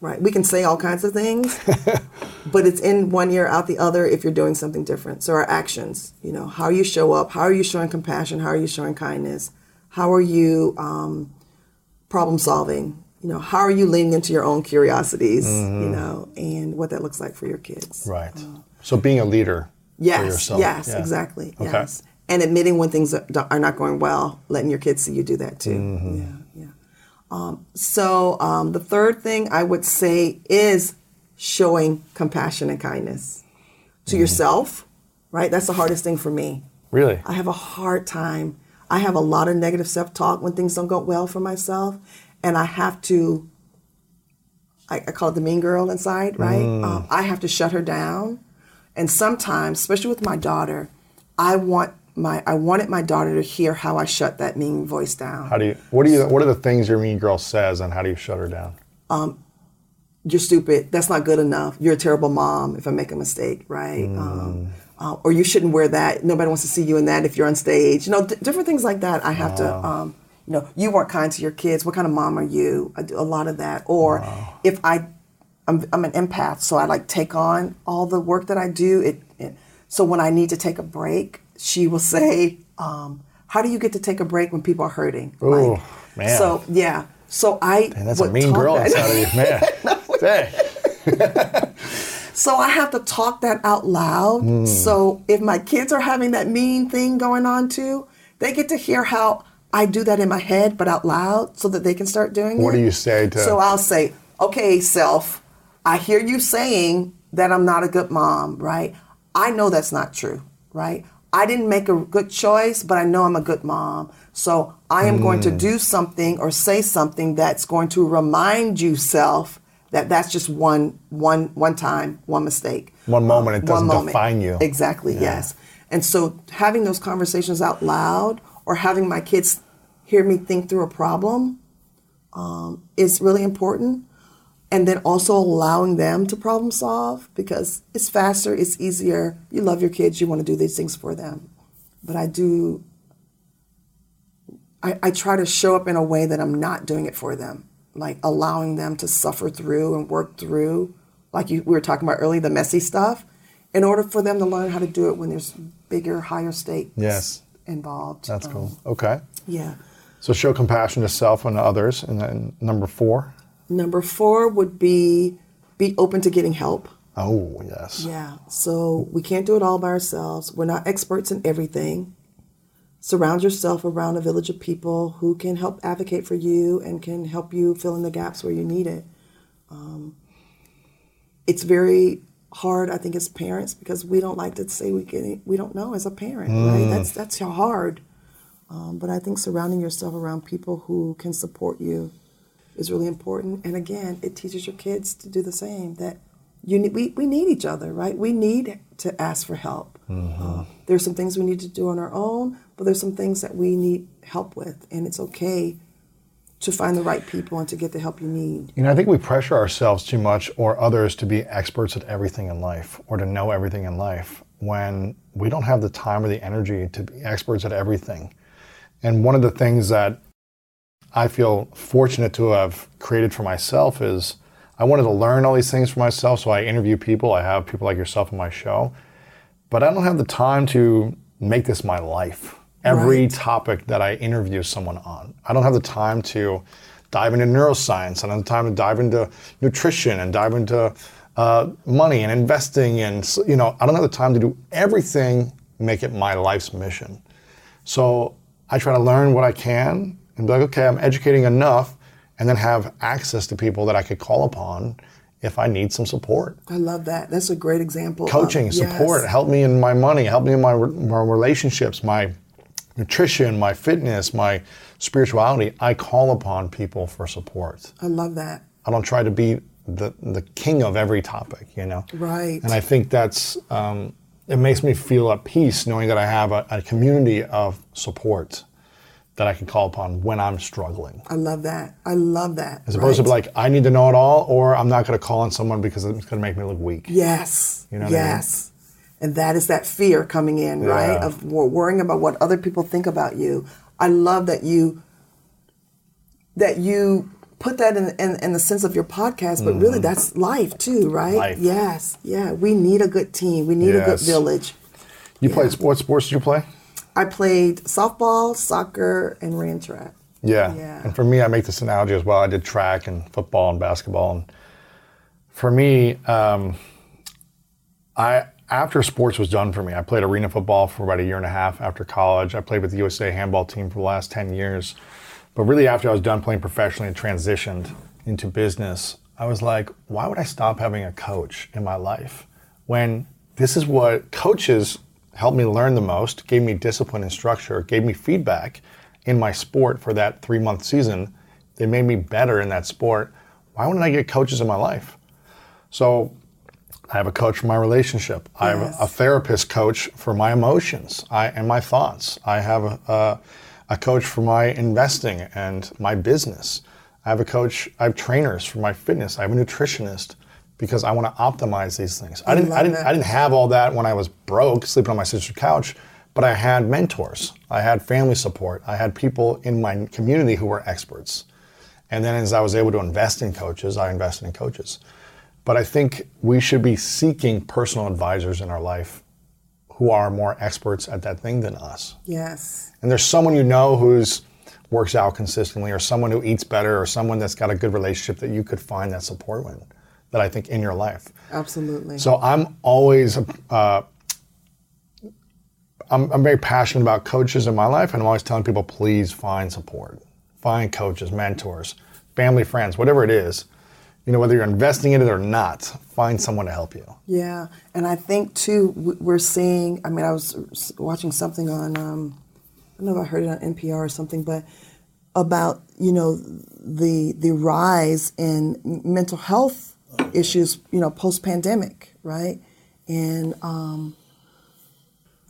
Right. We can say all kinds of things, but it's in one ear, out the other if you're doing something different. So our actions, you know, how you show up, how are you showing compassion, how are you showing kindness, how are you um, problem solving, you know, how are you leaning into your own curiosities, mm-hmm. you know, and what that looks like for your kids. Right. Uh, so being a leader yes, for yourself. Yes, yeah. exactly. Okay. Yes. And admitting when things are not going well, letting your kids see you do that too. Mm-hmm. Yeah. Um, so um, the third thing I would say is showing compassion and kindness to mm-hmm. yourself, right? That's the hardest thing for me. Really? I have a hard time. I have a lot of negative self talk when things don't go well for myself. And I have to, I, I call it the mean girl inside, right? Mm. Um, I have to shut her down. And sometimes, especially with my daughter, I want my I wanted my daughter to hear how I shut that mean voice down. How do you? What do you? What are the things your mean girl says, and how do you shut her down? You're stupid. That's not good enough. You're a terrible mom if I make a mistake, right? Um, uh, or you shouldn't wear that. Nobody wants to see you in that if you're on stage. You know, d- different things like that. I have to. Um, you know, you weren't kind to your kids. What kind of mom are you? I do a lot of that. Or if I, I'm, I'm an empath, so I like take on all the work that I do. It, it so when I need to take a break, she will say, um, "How do you get to take a break when people are hurting?" Ooh, man. So yeah. So I. That's a mean girl that- inside of you, man. Dang. So I have to talk that out loud. Hmm. So if my kids are having that mean thing going on too, they get to hear how I do that in my head, but out loud, so that they can start doing it. What do you say to- So I'll say, "Okay, self, I hear you saying that I'm not a good mom, right? I know that's not true, right? I didn't make a good choice, but I know I'm a good mom. So I am going Hmm. to do something or say something that's going to remind you, self, that that's just one one one time, one mistake. One moment, it doesn't define you. Exactly, yes. And so having those conversations out loud or having my kids hear me think through a problem um, is really important. And then also allowing them to problem solve because it's faster, it's easier. You love your kids, you want to do these things for them. But I do, I, I try to show up in a way that I'm not doing it for them, like allowing them to suffer through and work through, like you, we were talking about earlier, the messy stuff, in order for them to learn how to do it when there's bigger, higher stakes Yes. involved. That's Um, cool. Okay. Yeah. So show compassion to self and others. And then number four. Number four would be be open to getting help. Oh yes. Yeah. So we can't do it all by ourselves. We're not experts in everything. Surround yourself around a village of people who can help advocate for you and can help you fill in the gaps where you need it. Um, it's very hard, I think, as parents because we don't like to say we can. We don't know as a parent, right? That's that's hard. Um, but I think surrounding yourself around people who can support you is really important. And again, it teaches your kids to do the same. That you need, we, we need each other, right? We need to ask for help. Uh, there's some things we need to do on our own, but there's some things that we need help with, and it's okay to find the right people and to get the help you need. You know, I think we pressure ourselves too much or others to be experts at everything in life or to know everything in life when we don't have the time or the energy to be experts at everything. And one of the things that I feel fortunate to have created for myself is I wanted to learn all these things for myself. So I interview people, I have people like yourself on my show, but I don't have the time to make this my life. Every Right. topic that I interview someone on, I don't have the time to dive into neuroscience. I don't have the time to dive into nutrition and dive into uh, money and investing. And, you know, I don't have the time to do everything, make it my life's mission. So I try to learn what I can and be like, okay, I'm educating enough, and then have access to people that I could call upon if I need some support. I love that. That's a great example. Coaching, support, yes. help me in my money, help me in my, my relationships, my nutrition, my fitness, my spirituality. I call upon people for support. I love that. I don't try to be the, the king of every topic, you know? Right. And I think that's, um, it makes me feel at peace knowing that I have a, a community of support that I can call upon when I'm struggling. I love that. I love that. As opposed to like, I need to know it all, or I'm not going to call on someone because it's going to make me look weak. Yes. You know what I mean? yes. And that is that fear coming in, right? Of worrying about what other people think about you. I love that you that you put that in, in, in the sense of your podcast, but really that's life too, right? Mm-hmm. Life. Yes. Yeah. We need a good team. We need a good village. You played, what sports did you play? I played softball, soccer, and ran track. Yeah. Yeah. And for me, I make this analogy as well. I did track and football and basketball. And for me, um, I after sports was done for me, I played arena football for about a year and a half after college. I played with the USA handball team for the last 10 years. But really, after I was done playing professionally and transitioned into business, I was like, why would I stop having a coach in my life when this is what coaches helped me learn the most, gave me discipline and structure, gave me feedback in my sport for that three month season. They made me better in that sport. Why wouldn't I get coaches in my life? So I have a coach for my relationship. Yes. I have a therapist coach for my emotions I, and my thoughts. I have a, a, a coach for my investing and my business. I have a coach, I have trainers for my fitness. I have a nutritionist because I want to optimize these things. I, didn't I didn't I didn't have all that when I was broke, sleeping on my sister's couch, but I had mentors. I had family support. I had people in my community who were experts. And then as I was able to invest in coaches, I invested in coaches. But I think we should be seeking personal advisors in our life who are more experts at that thing than us. Yes. And there's someone you know who's works out consistently or someone who eats better or someone that's got a good relationship that you could find that support with that I think in your life. Absolutely. So I'm always, uh, I'm, I'm very passionate about coaches in my life, and I'm always telling people, please find support, find coaches, mentors, family, friends, whatever it is. You know, whether you're investing in it or not, find someone to help you. Yeah, and I think too, we're seeing. I mean, I was watching something on, um, I don't know if I heard it on NPR or something, but about you know the the rise in mental health issues, you know, post pandemic, right? And um,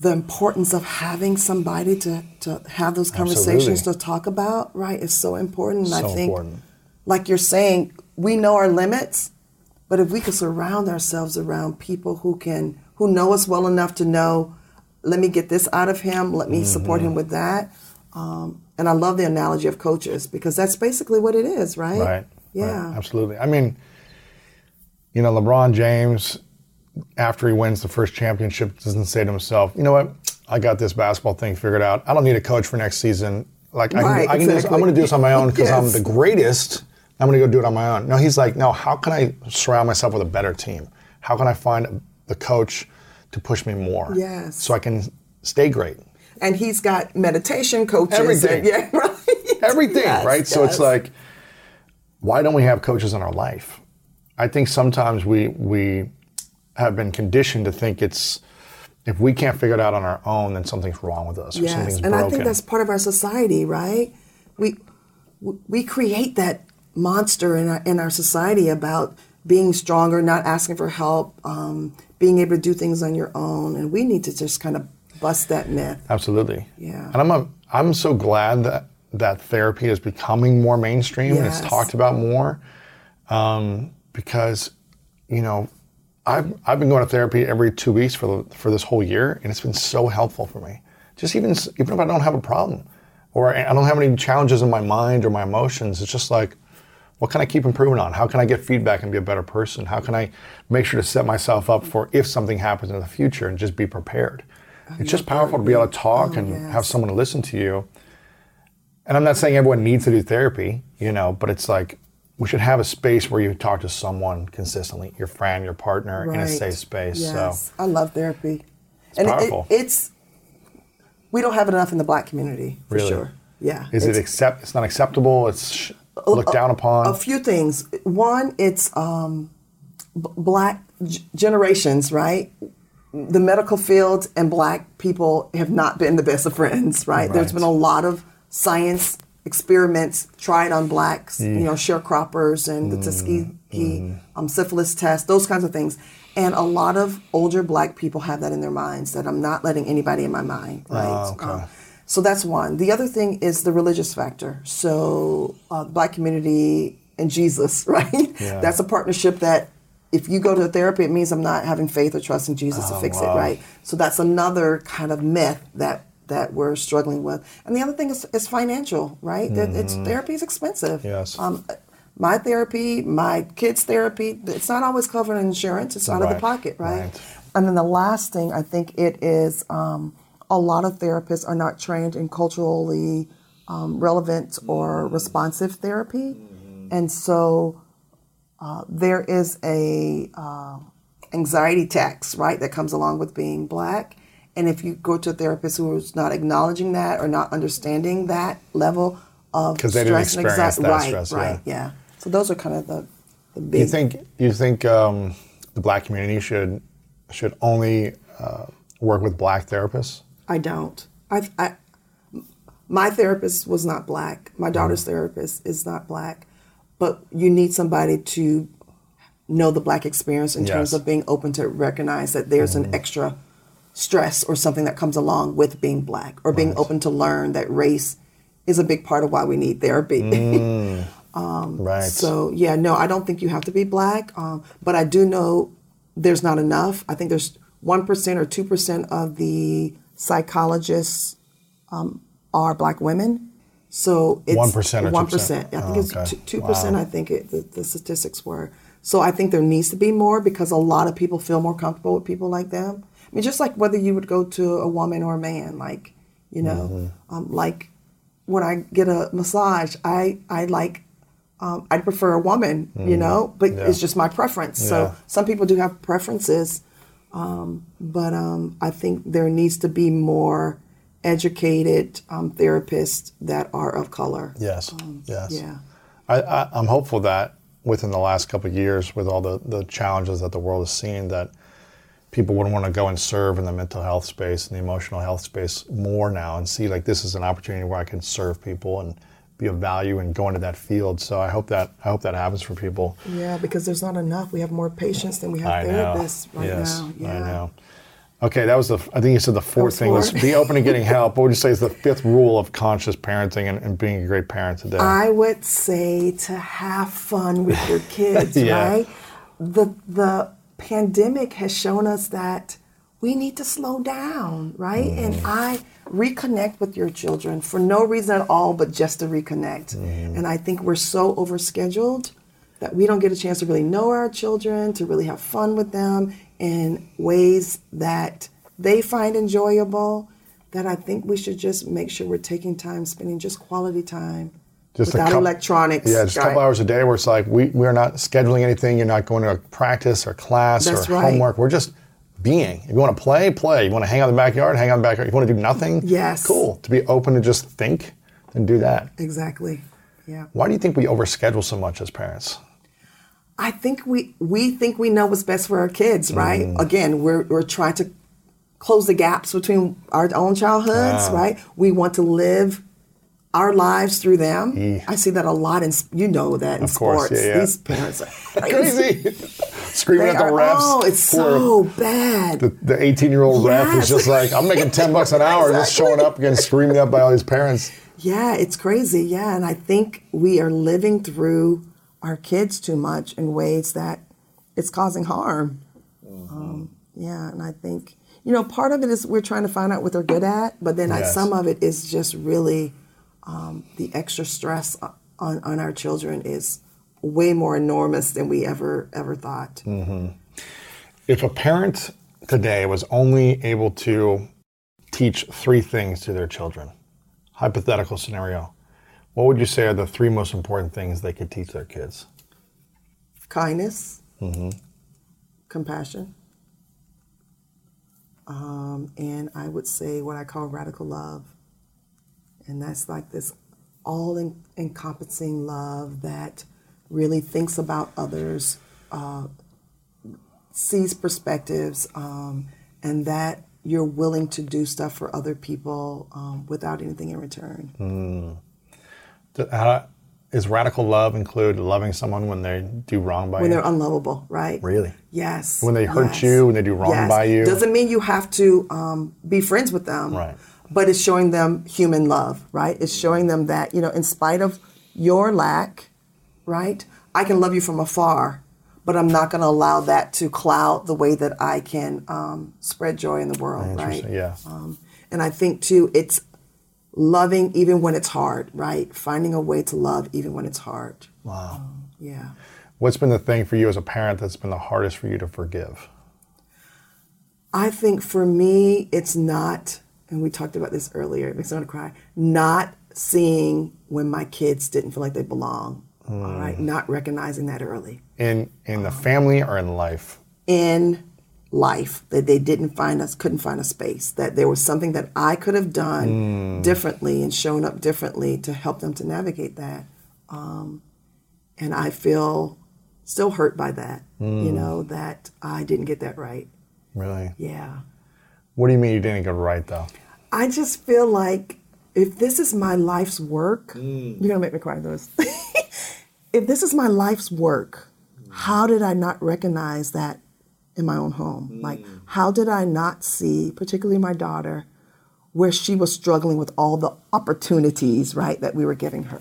the importance of having somebody to, to have those conversations Absolutely. to talk about, right, is so important. And so I think, important. like you're saying, we know our limits, but if we could surround ourselves around people who can, who know us well enough to know, let me get this out of him, let me mm-hmm. support him with that. Um, and I love the analogy of coaches because that's basically what it is, right? Right. Yeah. Right. Absolutely. I mean, you know, LeBron James, after he wins the first championship, doesn't say to himself, you know what, I got this basketball thing figured out. I don't need a coach for next season. Like, right, I can, I can exactly. I'm going to do this on my own because yes. I'm the greatest. I'm going to go do it on my own. No, he's like, no, how can I surround myself with a better team? How can I find the coach to push me more? Yes. So I can stay great. And he's got meditation coaches. Everything. And, yeah, right. Everything, yes, right? Yes. So it's like, why don't we have coaches in our life? I think sometimes we we have been conditioned to think it's if we can't figure it out on our own, then something's wrong with us or yes. something's and broken. I think that's part of our society, right? We we create that monster in our in our society about being stronger, not asking for help, um, being able to do things on your own, and we need to just kind of bust that myth. Absolutely. Yeah. And I'm a, I'm so glad that that therapy is becoming more mainstream yes. and it's talked about more. Um, because, you know, I've, I've been going to therapy every two weeks for, the, for this whole year, and it's been so helpful for me. Just even, even if I don't have a problem or I don't have any challenges in my mind or my emotions, it's just like, what can I keep improving on? How can I get feedback and be a better person? How can I make sure to set myself up for if something happens in the future and just be prepared? I it's just powerful to be able to talk oh, and yes. have someone to listen to you. And I'm not saying everyone needs to do therapy, you know, but it's like we should have a space where you talk to someone consistently, your friend, your partner, right. in a safe space. Yes. So I love therapy. It's and powerful. It, it's we don't have it enough in the black community for really? sure. Yeah. Is it accept? It's not acceptable. It's looked a, down upon. A few things. One, it's um, b- black g- generations, right? The medical field and black people have not been the best of friends, right? right. There's been a lot of science experiments tried on blacks, mm. you know, sharecroppers and the mm. Tuskegee mm. um, syphilis test, those kinds of things. And a lot of older black people have that in their minds that I'm not letting anybody in my mind, right? Oh, okay. um, so that's one. The other thing is the religious factor. So uh, black community and Jesus, right? Yeah. That's a partnership that if you go to therapy, it means I'm not having faith or trust in Jesus oh, to fix wow. it, right? So that's another kind of myth that that we're struggling with. And the other thing is, is financial, right? Mm-hmm. It's therapy is expensive. Yes. Um, my therapy, my kids' therapy, it's not always covered in insurance. It's out right. of the pocket, right? right? And then the last thing, I think it is um, a lot of therapists are not trained in culturally um, relevant or responsive therapy. Mm-hmm. And so uh, there is a uh, anxiety tax, right, that comes along with being black. And if you go to a therapist who is not acknowledging that or not understanding that level of because they didn't experience anxiety, that right, stress, right, yeah. yeah. So those are kind of the, the big. You think you think um, the black community should should only uh, work with black therapists? I don't. I, I my therapist was not black. My daughter's mm-hmm. therapist is not black. But you need somebody to know the black experience in yes. terms of being open to recognize that there's mm-hmm. an extra stress or something that comes along with being black or being right. open to learn that race is a big part of why we need therapy. Mm. um, right. So, yeah, no, I don't think you have to be black, um, but I do know there's not enough. I think there's 1% or 2% of the psychologists um, are black women. So it's 1% or 1%. 2%? I think oh, it's 2%, wow. I think it, the, the statistics were. So I think there needs to be more because a lot of people feel more comfortable with people like them. I mean, just like whether you would go to a woman or a man, like, you know, mm-hmm. um, like when I get a massage, I, I like, um, I'd prefer a woman, mm-hmm. you know, but yeah. it's just my preference. Yeah. So some people do have preferences, um, but um, I think there needs to be more educated um, therapists that are of color. Yes, um, yes. Yeah. I, I, am hopeful that within the last couple of years, with all the, the challenges that the world has seen, that people would want to go and serve in the mental health space and the emotional health space more now and see like this is an opportunity where I can serve people and be of value and go into that field. So I hope that I hope that happens for people. Yeah, because there's not enough. We have more patients than we have I therapists know. right yes, now. Yeah. I know. Okay, that was the. I think you said the fourth thing was be open to getting help. What would you say is the fifth rule of conscious parenting and, and, being a great parent today? I would say to have fun with your kids. yeah. Right. The the pandemic has shown us that we need to slow down, right? Mm. And I reconnect with your children for no reason at all, but just to reconnect. Mm. And I think we're so overscheduled that we don't get a chance to really know our children, to really have fun with them in ways that they find enjoyable. That I think we should just make sure we're taking time, spending just quality time just without couple, electronics. Yeah, just a couple hours a day where it's like we, we're not scheduling anything. You're not going to practice or class That's or right. homework. We're just being. If you want to play, play. You want to hang out in the backyard, hang out in the backyard. If you want to do nothing, yes. cool. To be open to just think and do that. Exactly. Yeah. Why do you think we overschedule so much as parents? I think we we think we know what's best for our kids, right? Mm. Again, we're we're trying to close the gaps between our own childhoods, right? We want to live our lives through them. Yeah. I see that a lot in you know that in of sports. Course, yeah, yeah. These parents are crazy. Screaming at the refs. Oh, it's so bad. The 18 year old yes. ref is just like, I'm making 10 bucks an hour, exactly. just showing up again, screaming up by all these parents. Yeah, it's crazy. Yeah, and I think we are living through our kids too much in ways that it's causing harm. Mm-hmm. Um, yeah, and I think you know part of it is we're trying to find out what they're good at, but then yes. I, some of it is just really um, the extra stress on, on our children is way more enormous than we ever ever thought. Mm-hmm. If a parent today was only able to teach three things to their children, hypothetical scenario, what would you say are the three most important things they could teach their kids? Kindness, mm-hmm. compassion, um, and I would say what I call radical love. And that's like this all encompassing love that really thinks about others, uh, sees perspectives, um, and that you're willing to do stuff for other people um, without anything in return. Mm. How, is radical love include loving someone when they do wrong by when you? When they're unlovable, right? Really? Yes. When they hurt yes. you, when they do wrong yes. by you? Doesn't mean you have to um, be friends with them. Right. But it's showing them human love, right? It's showing them that, you know, in spite of your lack, right? I can love you from afar, but I'm not going to allow that to cloud the way that I can um, spread joy in the world, right? Yeah. Um, and I think, too, it's loving even when it's hard, right? Finding a way to love even when it's hard. Wow. Um, yeah. What's been the thing for you as a parent that's been the hardest for you to forgive? I think for me, it's not, and we talked about this earlier, it makes me want to cry, not seeing when my kids didn't feel like they belong. Mm. All right, not recognizing that early. In in the family or in life? In life that they didn't find us couldn't find a space that there was something that i could have done mm. differently and shown up differently to help them to navigate that um, and i feel still hurt by that mm. you know that i didn't get that right really yeah What do you mean you didn't get it right though? I just feel like if this is my life's work, mm. you're gonna make me cry, Lewis. if this is my life's work, mm. how did I not recognize that in my own home? Mm. Like, how did I not see, particularly my daughter, where she was struggling with all the opportunities, right, that we were giving her?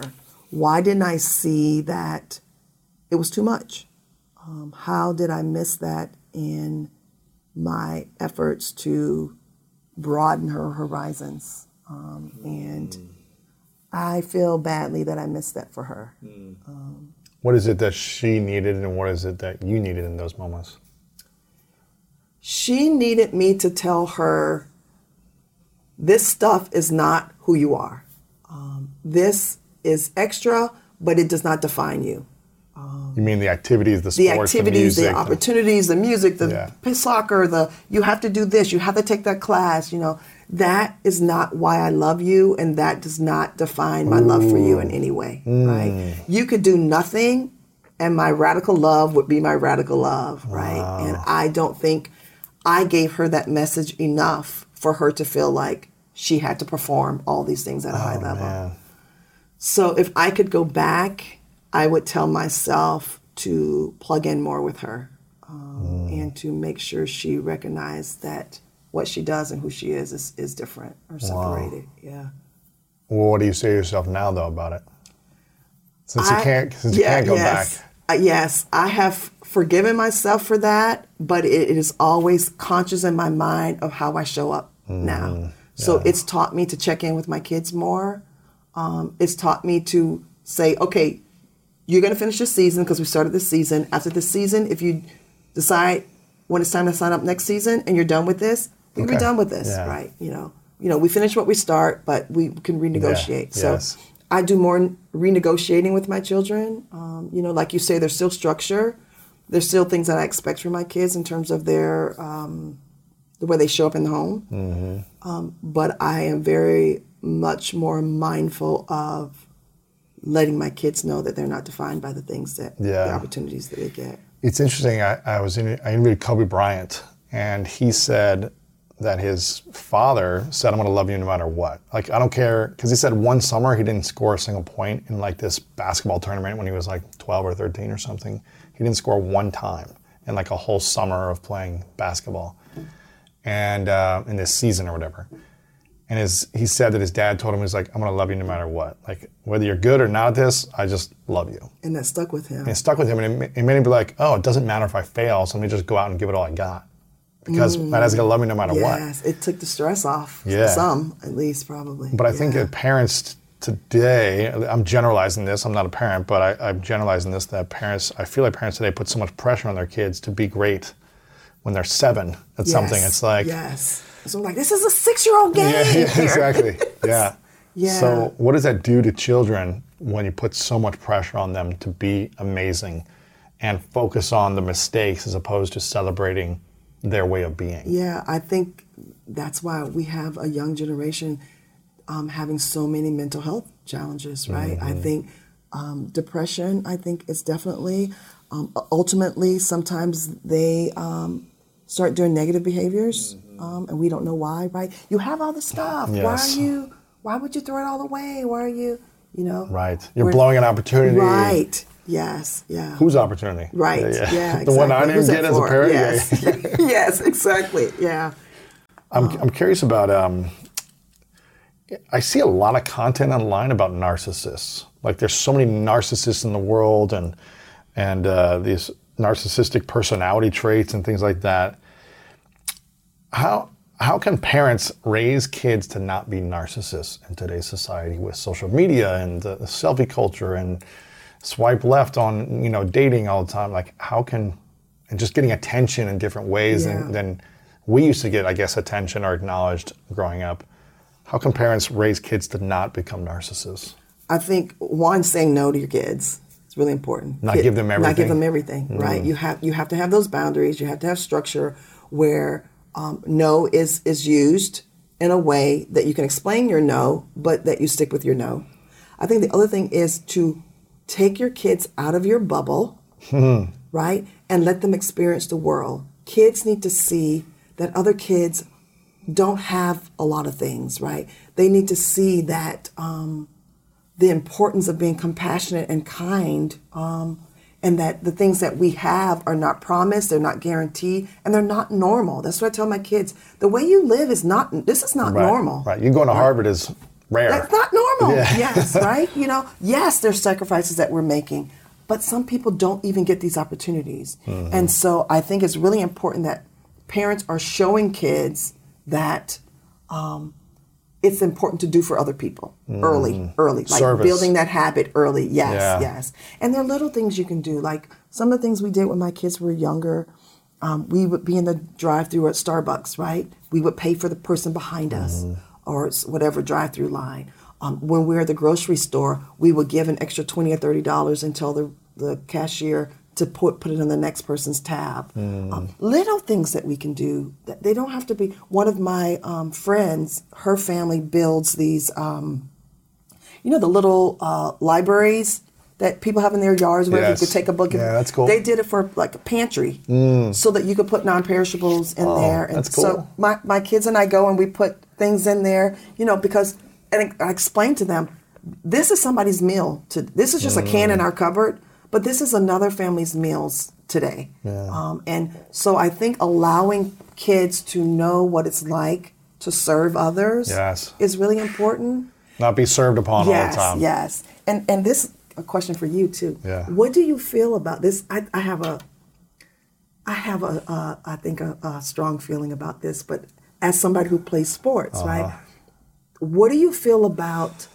Why didn't I see that it was too much? Um, how did I miss that in my efforts to broaden her horizons? Um, and mm. I feel badly that I missed that for her. Mm. Um, what is it that she needed, and what is it that you needed in those moments? She needed me to tell her this stuff is not who you are. Um, this is extra, but it does not define you. You mean the activities, the sports, the activities, the, music, the opportunities, the, the music, the yeah. soccer, the you have to do this, you have to take that class. You know that is not why I love you, and that does not define my Ooh. love for you in any way. Mm. Right? You could do nothing, and my radical love would be my radical love. Right? Wow. And I don't think I gave her that message enough for her to feel like she had to perform all these things at a oh, high level. Man. So if I could go back, I would tell myself to plug in more with her um, mm. and to make sure she recognized that what she does and who she is is, is different or separated. Wow. Yeah. Well, what do you say to yourself now, though, about it? Since I, you can't, since you can't go yes, back. Uh, yes, I have forgiven myself for that, but it, it is always conscious in my mind of how I show up mm, now. So yeah. it's taught me to check in with my kids more um, it's taught me to say, okay, you're going to finish this season because we started this season. After this season, if you decide when it's time to sign up next season and you're done with this, we okay. be done with this, yeah. right? You know, you know, we finish what we start, but we can renegotiate. Yeah. So yes. I do more renegotiating with my children. Um, you know, like you say, there's still structure. There's still things that I expect from my kids in terms of their um, the way they show up in the home. Mm-hmm. Um, but I am very much more mindful of letting my kids know that they're not defined by the things that yeah. the opportunities that they get. It's interesting. I, I was in, I interviewed Kobe Bryant, and he said that his father said, "I'm going to love you no matter what." Like I don't care, because he said one summer he didn't score a single point in like this basketball tournament when he was like 12 or 13 or something. He didn't score one time in like a whole summer of playing basketball, and uh, in this season or whatever. And his, he said that his dad told him, he's like, I'm going to love you no matter what. Like, whether you're good or not at this, I just love you. And that stuck with him. And it stuck with him. And it, it made him be like, oh, it doesn't matter if I fail, so let me just go out and give it all I got. Because mm. my dad's going to love me no matter yes, what. Yes, it took the stress off. Yeah. Some, at least, probably. But I yeah. think that parents today, I'm generalizing this, I'm not a parent, but I, I'm generalizing this, that parents, I feel like parents today put so much pressure on their kids to be great when they're seven at yes. something. It's like, yes so I'm like, this is a six year old game. Yeah, yeah exactly. yeah. Yeah. So what does that do to children when you put so much pressure on them to be amazing and focus on the mistakes as opposed to celebrating their way of being? Yeah, I think that's why we have a young generation um, having so many mental health challenges, right? Mm-hmm. I think um, depression, I think, it's definitely, um, ultimately, sometimes they um, start doing negative behaviors. Mm-hmm um, and we don't know why, right? You have all the stuff. Yes. Why are you? Why would you throw it all away? Why are you? You know. Right. You're blowing an opportunity. Right. Yes. Yeah. Whose opportunity? Right. Yeah. yeah. yeah the exactly. one I didn't get as a parent. Yes. Yeah. yes. Exactly. Yeah. I'm um, I'm curious about. Um, I see a lot of content online about narcissists. Like there's so many narcissists in the world, and and uh, these narcissistic personality traits and things like that how how can parents raise kids to not be narcissists in today's society with social media and the, selfie culture and swipe left on you know dating all the time? Like how can and just getting attention in different ways yeah. than, than we used to get i guess attention or acknowledged growing up. How can parents raise kids to not become narcissists? I think one saying no to your kids is really important. Not Kid, give them everything not give them everything mm. right you have you have to have those boundaries. You have to have structure where um, no is is used in a way that you can explain your no, but that you stick with your no. I think the other thing is to take your kids out of your bubble, hmm. right, and let them experience the world. Kids need to see that other kids don't have a lot of things, right? They need to see that um, the importance of being compassionate and kind, um, and that the things that we have are not promised, they're not guaranteed, and they're not normal. That's what I tell my kids. The way you live is not. This is not right, normal. Right. You going to Harvard is rare. That's not normal. Yeah. Yes. right. You know. Yes, there's sacrifices that we're making, but some people don't even get these opportunities, mm-hmm. and so I think it's really important that parents are showing kids that um, it's important to do for other people mm. early, early, like Service. building that habit early. Yes, yeah. yes. And there are little things you can do, like some of the things we did when my kids were younger. Um, we would be in the drive-through at Starbucks, right? We would pay for the person behind us, mm. or whatever drive-through line. Um, when we were at the grocery store, we would give an extra twenty or thirty dollars until the the cashier to put put it in the next person's tab. Mm. Um, little things that we can do. They don't have to be. One of my um, friends, her family builds these. Um, you know the little uh, libraries that people have in their yards where yes. you could take a book. Yeah, that's cool. They did it for like a pantry, mm. so that you could put non-perishables in oh, there. And that's cool. so my my kids and I go and we put things in there. You know because and I explain to them, this is somebody's meal. To this is just mm. a can in mm. our cupboard but this is another family's meals today. Yeah. Um, and so I think allowing kids to know what it's like to serve others yes. is really important. Not be served upon yes, all the time. Yes. And and this a question for you too. Yeah. What do you feel about this? I, I have a I have a uh, I think a, a, strong feeling about this, but as somebody who plays sports, uh-huh. right? What do you feel about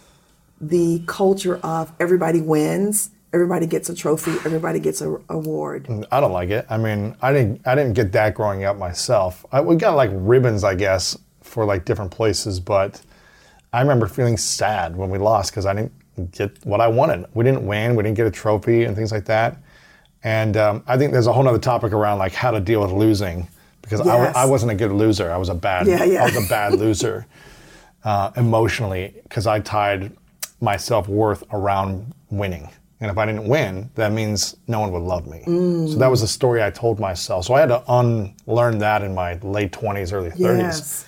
the culture of everybody wins everybody gets a trophy, everybody gets a award. I don't like it. I mean, I didn't I didn't get that growing up myself. I, we got like ribbons, I guess, for like different places, but I remember feeling sad when we lost because I didn't get what I wanted. We didn't win. We didn't get a trophy and things like that. And um, I think there's a whole other topic around like how to deal with losing because yes. I, I wasn't a good loser. I was a bad yeah, yeah. I was a bad loser uh, emotionally because I tied my self worth around winning. And if I didn't win, that means no one would love me. Mm. So that was the story I told myself. So I had to unlearn that in my late 20s, early 30s. Yes.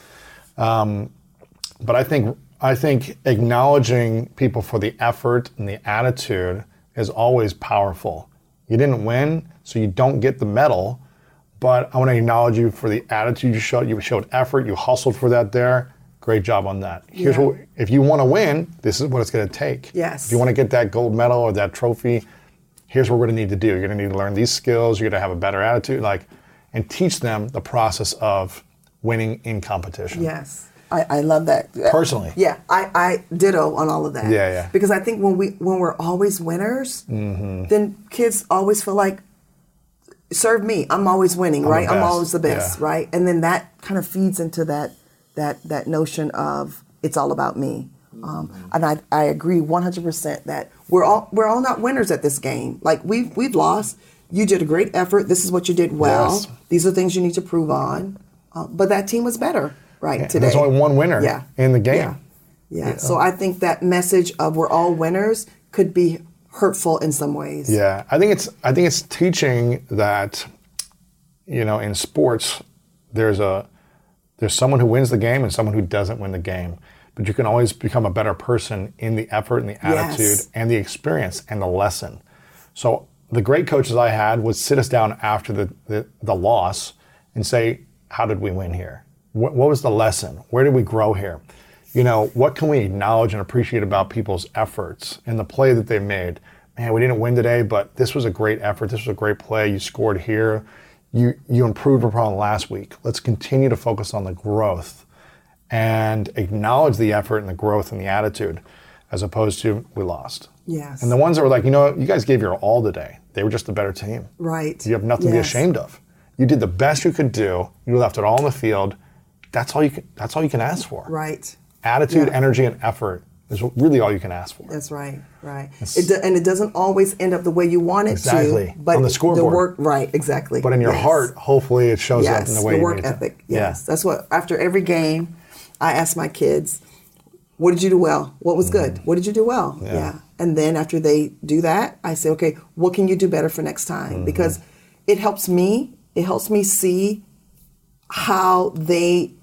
Um, but I think I think acknowledging people for the effort and the attitude is always powerful. You didn't win, so you don't get the medal, but I want to acknowledge you for the attitude you showed. You showed effort, you hustled for that there, Great job on that. Here's yeah. what if you want to win, this is what it's going to take. Yes. If you want to get that gold medal or that trophy, here's what we're going to need to do. You're going to need to learn these skills. You're going to have a better attitude, like, and teach them the process of winning in competition. Yes. I, I love that. Personally. Yeah, I, I ditto on all of that. Yeah, yeah. Because I think when we when we're always winners, mm-hmm. then kids always feel like serve me. I'm always winning, I'm right? I'm always the best, yeah. right? And then that kind of feeds into that that that notion of it's all about me. Um, and I, I agree 100% that we're all we're all not winners at this game. Like we've we've lost. You did a great effort. This is what you did well. Yes. These are things you need to prove on. Uh, but that team was better, right? Yeah, today, there's only one winner. Yeah. in the game. Yeah. yeah. yeah. So I think that message of we're all winners could be hurtful in some ways. Yeah, I think it's I think it's teaching that, you know, in sports, there's a there's someone who wins the game and someone who doesn't win the game. But you can always become a better person in the effort and the attitude yes. and the experience and the lesson. So the great coaches I had would sit us down after the, the, the loss and say, how did we win here? What, what was the lesson? Where did we grow here? You know, what can we acknowledge and appreciate about people's efforts and the play that they made? Man, we didn't win today, but this was a great effort. This was a great play. You scored here you you improved upon last week. Let's continue to focus on the growth and acknowledge the effort and the growth and the attitude as opposed to we lost. Yes. And the ones that were like, you know, you guys gave your all today. They were just a better team. Right. You have nothing yes. to be ashamed of. You did the best you could do. You left it all on the field. That's all you can that's all you can ask for. Right. Attitude, yeah. energy, and effort is really all you can ask for. That's right, right. It do, and it doesn't always end up the way you want it exactly. to. But on the scoreboard, the work, right, exactly. But in your yes. heart, hopefully, it shows yes, up in the way the work ethic. Yes, yeah. that's what. After every game, I ask my kids, "What did you do well? What was mm. good? What did you do well?" Yeah. yeah. And then after they do that, I say, "Okay, what can you do better for next time?" Mm-hmm. Because it helps me. It helps me see how they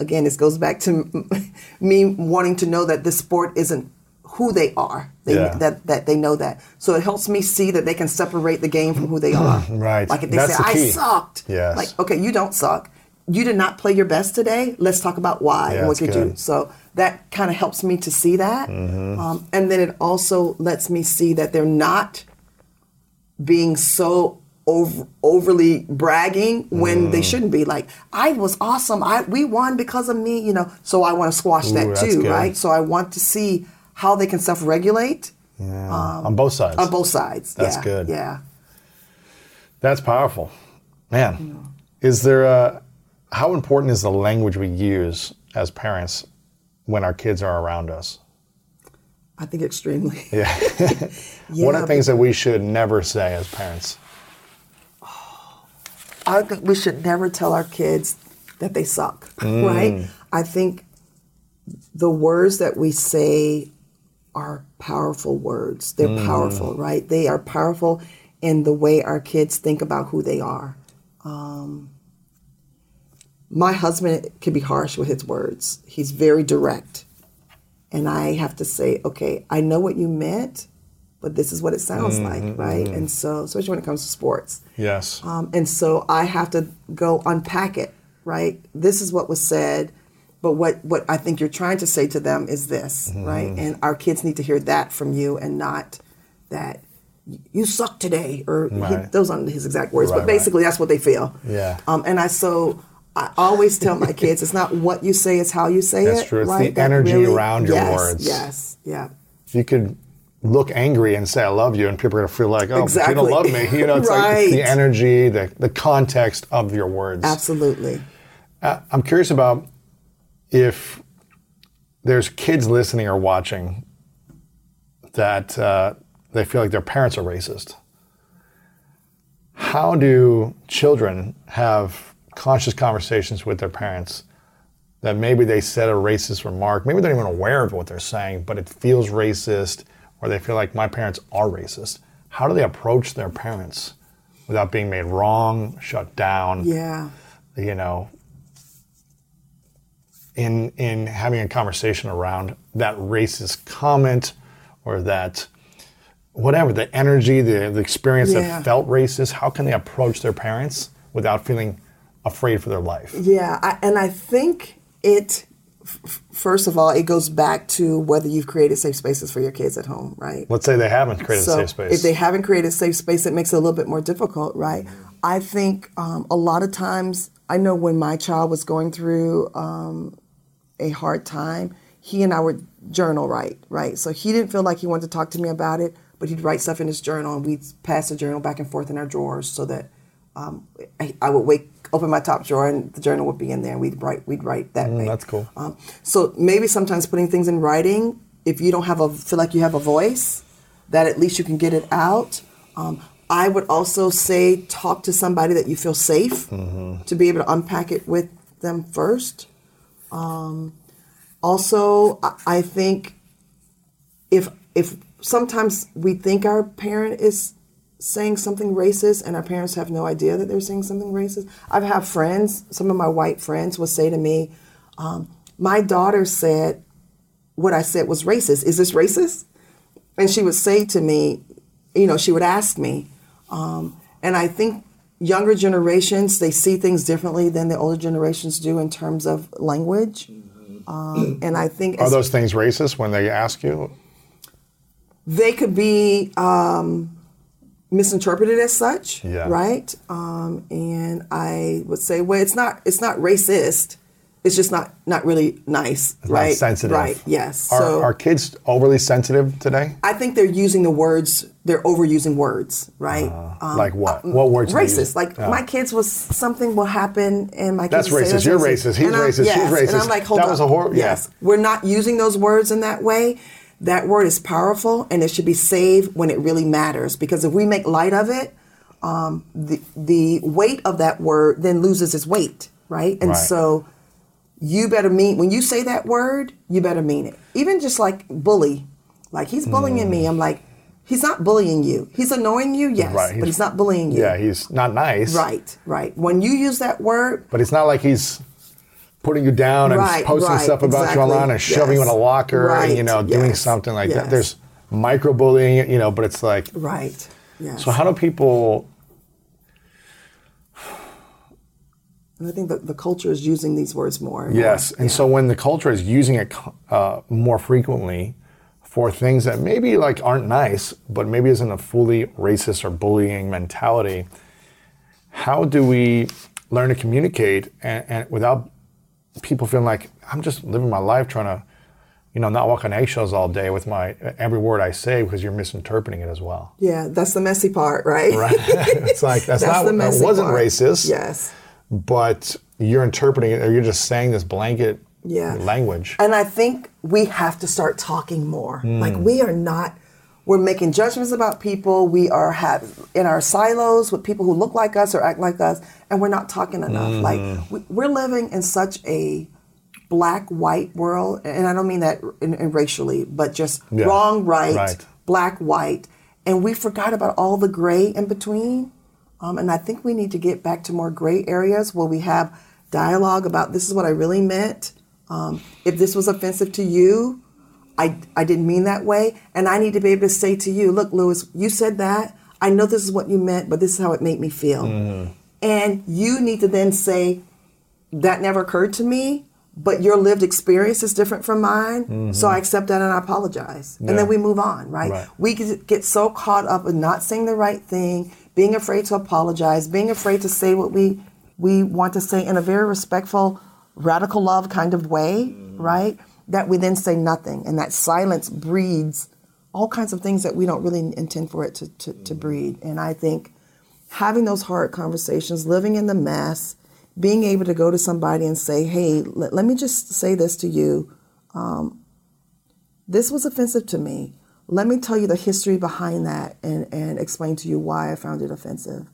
again, this goes back to me wanting to know that this sport isn't who they are. They, Yeah. That that they know that. So it helps me see that they can separate the game from who they are. Right. Like if they That's say the I sucked. Yes. Like okay, you don't suck. You did not play your best today. Let's talk about why Yeah, and what you do. So that kind of helps me to see that, Mm-hmm. um, and then it also lets me see that they're not being so over, overly bragging when Mm. they shouldn't be. Like I was awesome. I we won because of me. You know. So I want to squash Ooh, that too, good. right? So I want to see how they can self-regulate Yeah. on both sides. on both sides. That's yeah, good. Yeah. That's powerful. Man, is there a, how important is the language we use as parents when our kids are around us? I think extremely. Yeah. Yeah, what are things that we should never say as parents? I think we should never tell our kids that they suck, right? I think the words that we say are powerful words. They're powerful, right? They are powerful in the way our kids think about who they are. Um, my husband can be harsh with his words. He's very direct. And I have to say, okay, I know what you meant, but this is what it sounds like, right? And so, especially when it comes to sports. Yes. Um, and so I have to go unpack it, right? This is what was said, but what, what I think you're trying to say to them is this, right? And our kids need to hear that from you and not that you suck today, or he, those aren't his exact words, Right, but basically that's what they feel. Yeah. Um, and I so I always tell my kids, it's not what you say, it's how you say That's it. true. It's the right? Energy around your yes, words. Yes, yeah. you could look angry and say I love you, and people are gonna feel like, oh, but you don't love me. You know, it's like Right. the energy, the the context of your words. Absolutely. Uh, I'm curious about if there's kids listening or watching that uh, they feel like their parents are racist. How do children have conscious conversations with their parents that maybe they said a racist remark? Maybe they're not even aware of what they're saying, but it feels racist, or they feel like my parents are racist. How do they approach their parents without being made wrong, shut down? Yeah. you know, in in having a conversation around that racist comment or that whatever the energy, the, the experience Yeah. that felt racist, how can they approach their parents without feeling afraid for their life? Yeah, I, and I think it. F- First of all, it goes back to whether you've created safe spaces for your kids at home, right? Let's say they haven't created so a safe space. if they haven't created a safe space, it makes it a little bit more difficult, right? I think um, a lot of times, I know when my child was going through um, a hard time, he and I would journal write, right? So he didn't feel like he wanted to talk to me about it, but he'd write stuff in his journal, and we'd pass the journal back and forth in our drawers, so that um, I, I would wake, open my top drawer, and the journal would be in there, and we'd write, we'd write that way. Mm, that's cool. Um, so maybe sometimes putting things in writing, if you don't have a feel like you have a voice, that at least you can get it out. Um, I would also say talk to somebody that you feel safe to be able to unpack it with them first. Um, also, I, I think if if sometimes we think our parent is saying something racist and our parents have no idea that they're saying something racist. I've had friends, some of my white friends would say to me, um, my daughter said what I said was racist. Is this racist? And she would say to me, you know, she would ask me. Um, and I think younger generations, they see things differently than the older generations do in terms of language. Um, and I think Are those things racist when they ask you? they could be um, misinterpreted as such, Yeah. right? Um, and I would say, well, it's not it's not racist. It's just not not really nice, Not right? sensitive. right? Yes. Are, so are kids overly sensitive today? I think they're using the words. They're overusing words, right? Um, like what? What words? Racist. Like Yeah. my kids was something will happen, and my That's kids say, racist. You're racist. He's And racist. She's yes. racist. And I'm like, hold That on. was a hor- yeah. Yes, we're not using those words in that way. That word is powerful, and it should be saved when it really matters. Because if we make light of it, um, the the weight of that word then loses its weight, right? And Right. so you better mean when you say that word, you better mean it. Even just like bully, like he's bullying Mm. me. I'm like, he's not bullying you. He's annoying you, yes, Right, but he's- he's not bullying you. Yeah, he's not nice. Right, right. When you use that word, But it's not like he's putting you down and right, posting right, stuff about exactly. you online and shoving yes. you in a locker right. and you know doing yes. something like yes. that. There's microbullying, you know, but it's like right. Yes. So how do people? And I think that the culture is using these words more. And yes, more. and yeah. so when the culture is using it uh, more frequently for things that maybe like aren't nice, but maybe isn't a fully racist or bullying mentality, how do we learn to communicate and, and without people feeling like I'm just living my life trying to, you know, not walk on eggshells all day with my every word I say because you're misinterpreting it as well. Yeah, that's the messy part, right? Right. it's like that's, that's not that wasn't part. racist. Yes. But you're interpreting it or you're just saying this blanket yeah. language. And I think we have to start talking more. Mm. Like we are not we're making judgments about people. We are have in our silos with people who look like us or act like us, and we're not talking enough. Mm. Like we, we're living in such a black white world, and I don't mean that in, in racially, but just yeah. wrong, right, right, black, white, and we forgot about all the gray in between. Um, and I think we need to get back to more gray areas where we have dialogue about this is what I really meant. Um, if this was offensive to you, I, I didn't mean that way. And I need to be able to say to you, look, Lewis, you said that. I know this is what you meant, but this is how it made me feel. Mm-hmm. And you need to then say, that never occurred to me, but your lived experience is different from mine. Mm-hmm. So I accept that and I apologize. Yeah. And then we move on, right? right? We get so caught up in not saying the right thing, being afraid to apologize, being afraid to say what we, we want to say in a very respectful, radical love kind of way, mm-hmm. right? That we then say nothing. And that silence breeds all kinds of things that we don't really intend for it to, to, to breed. And I think having those hard conversations, living in the mess, being able to go to somebody and say, hey, let, let me just say this to you. Um, this was offensive to me. Let me tell you the history behind that and, and explain to you why I found it offensive.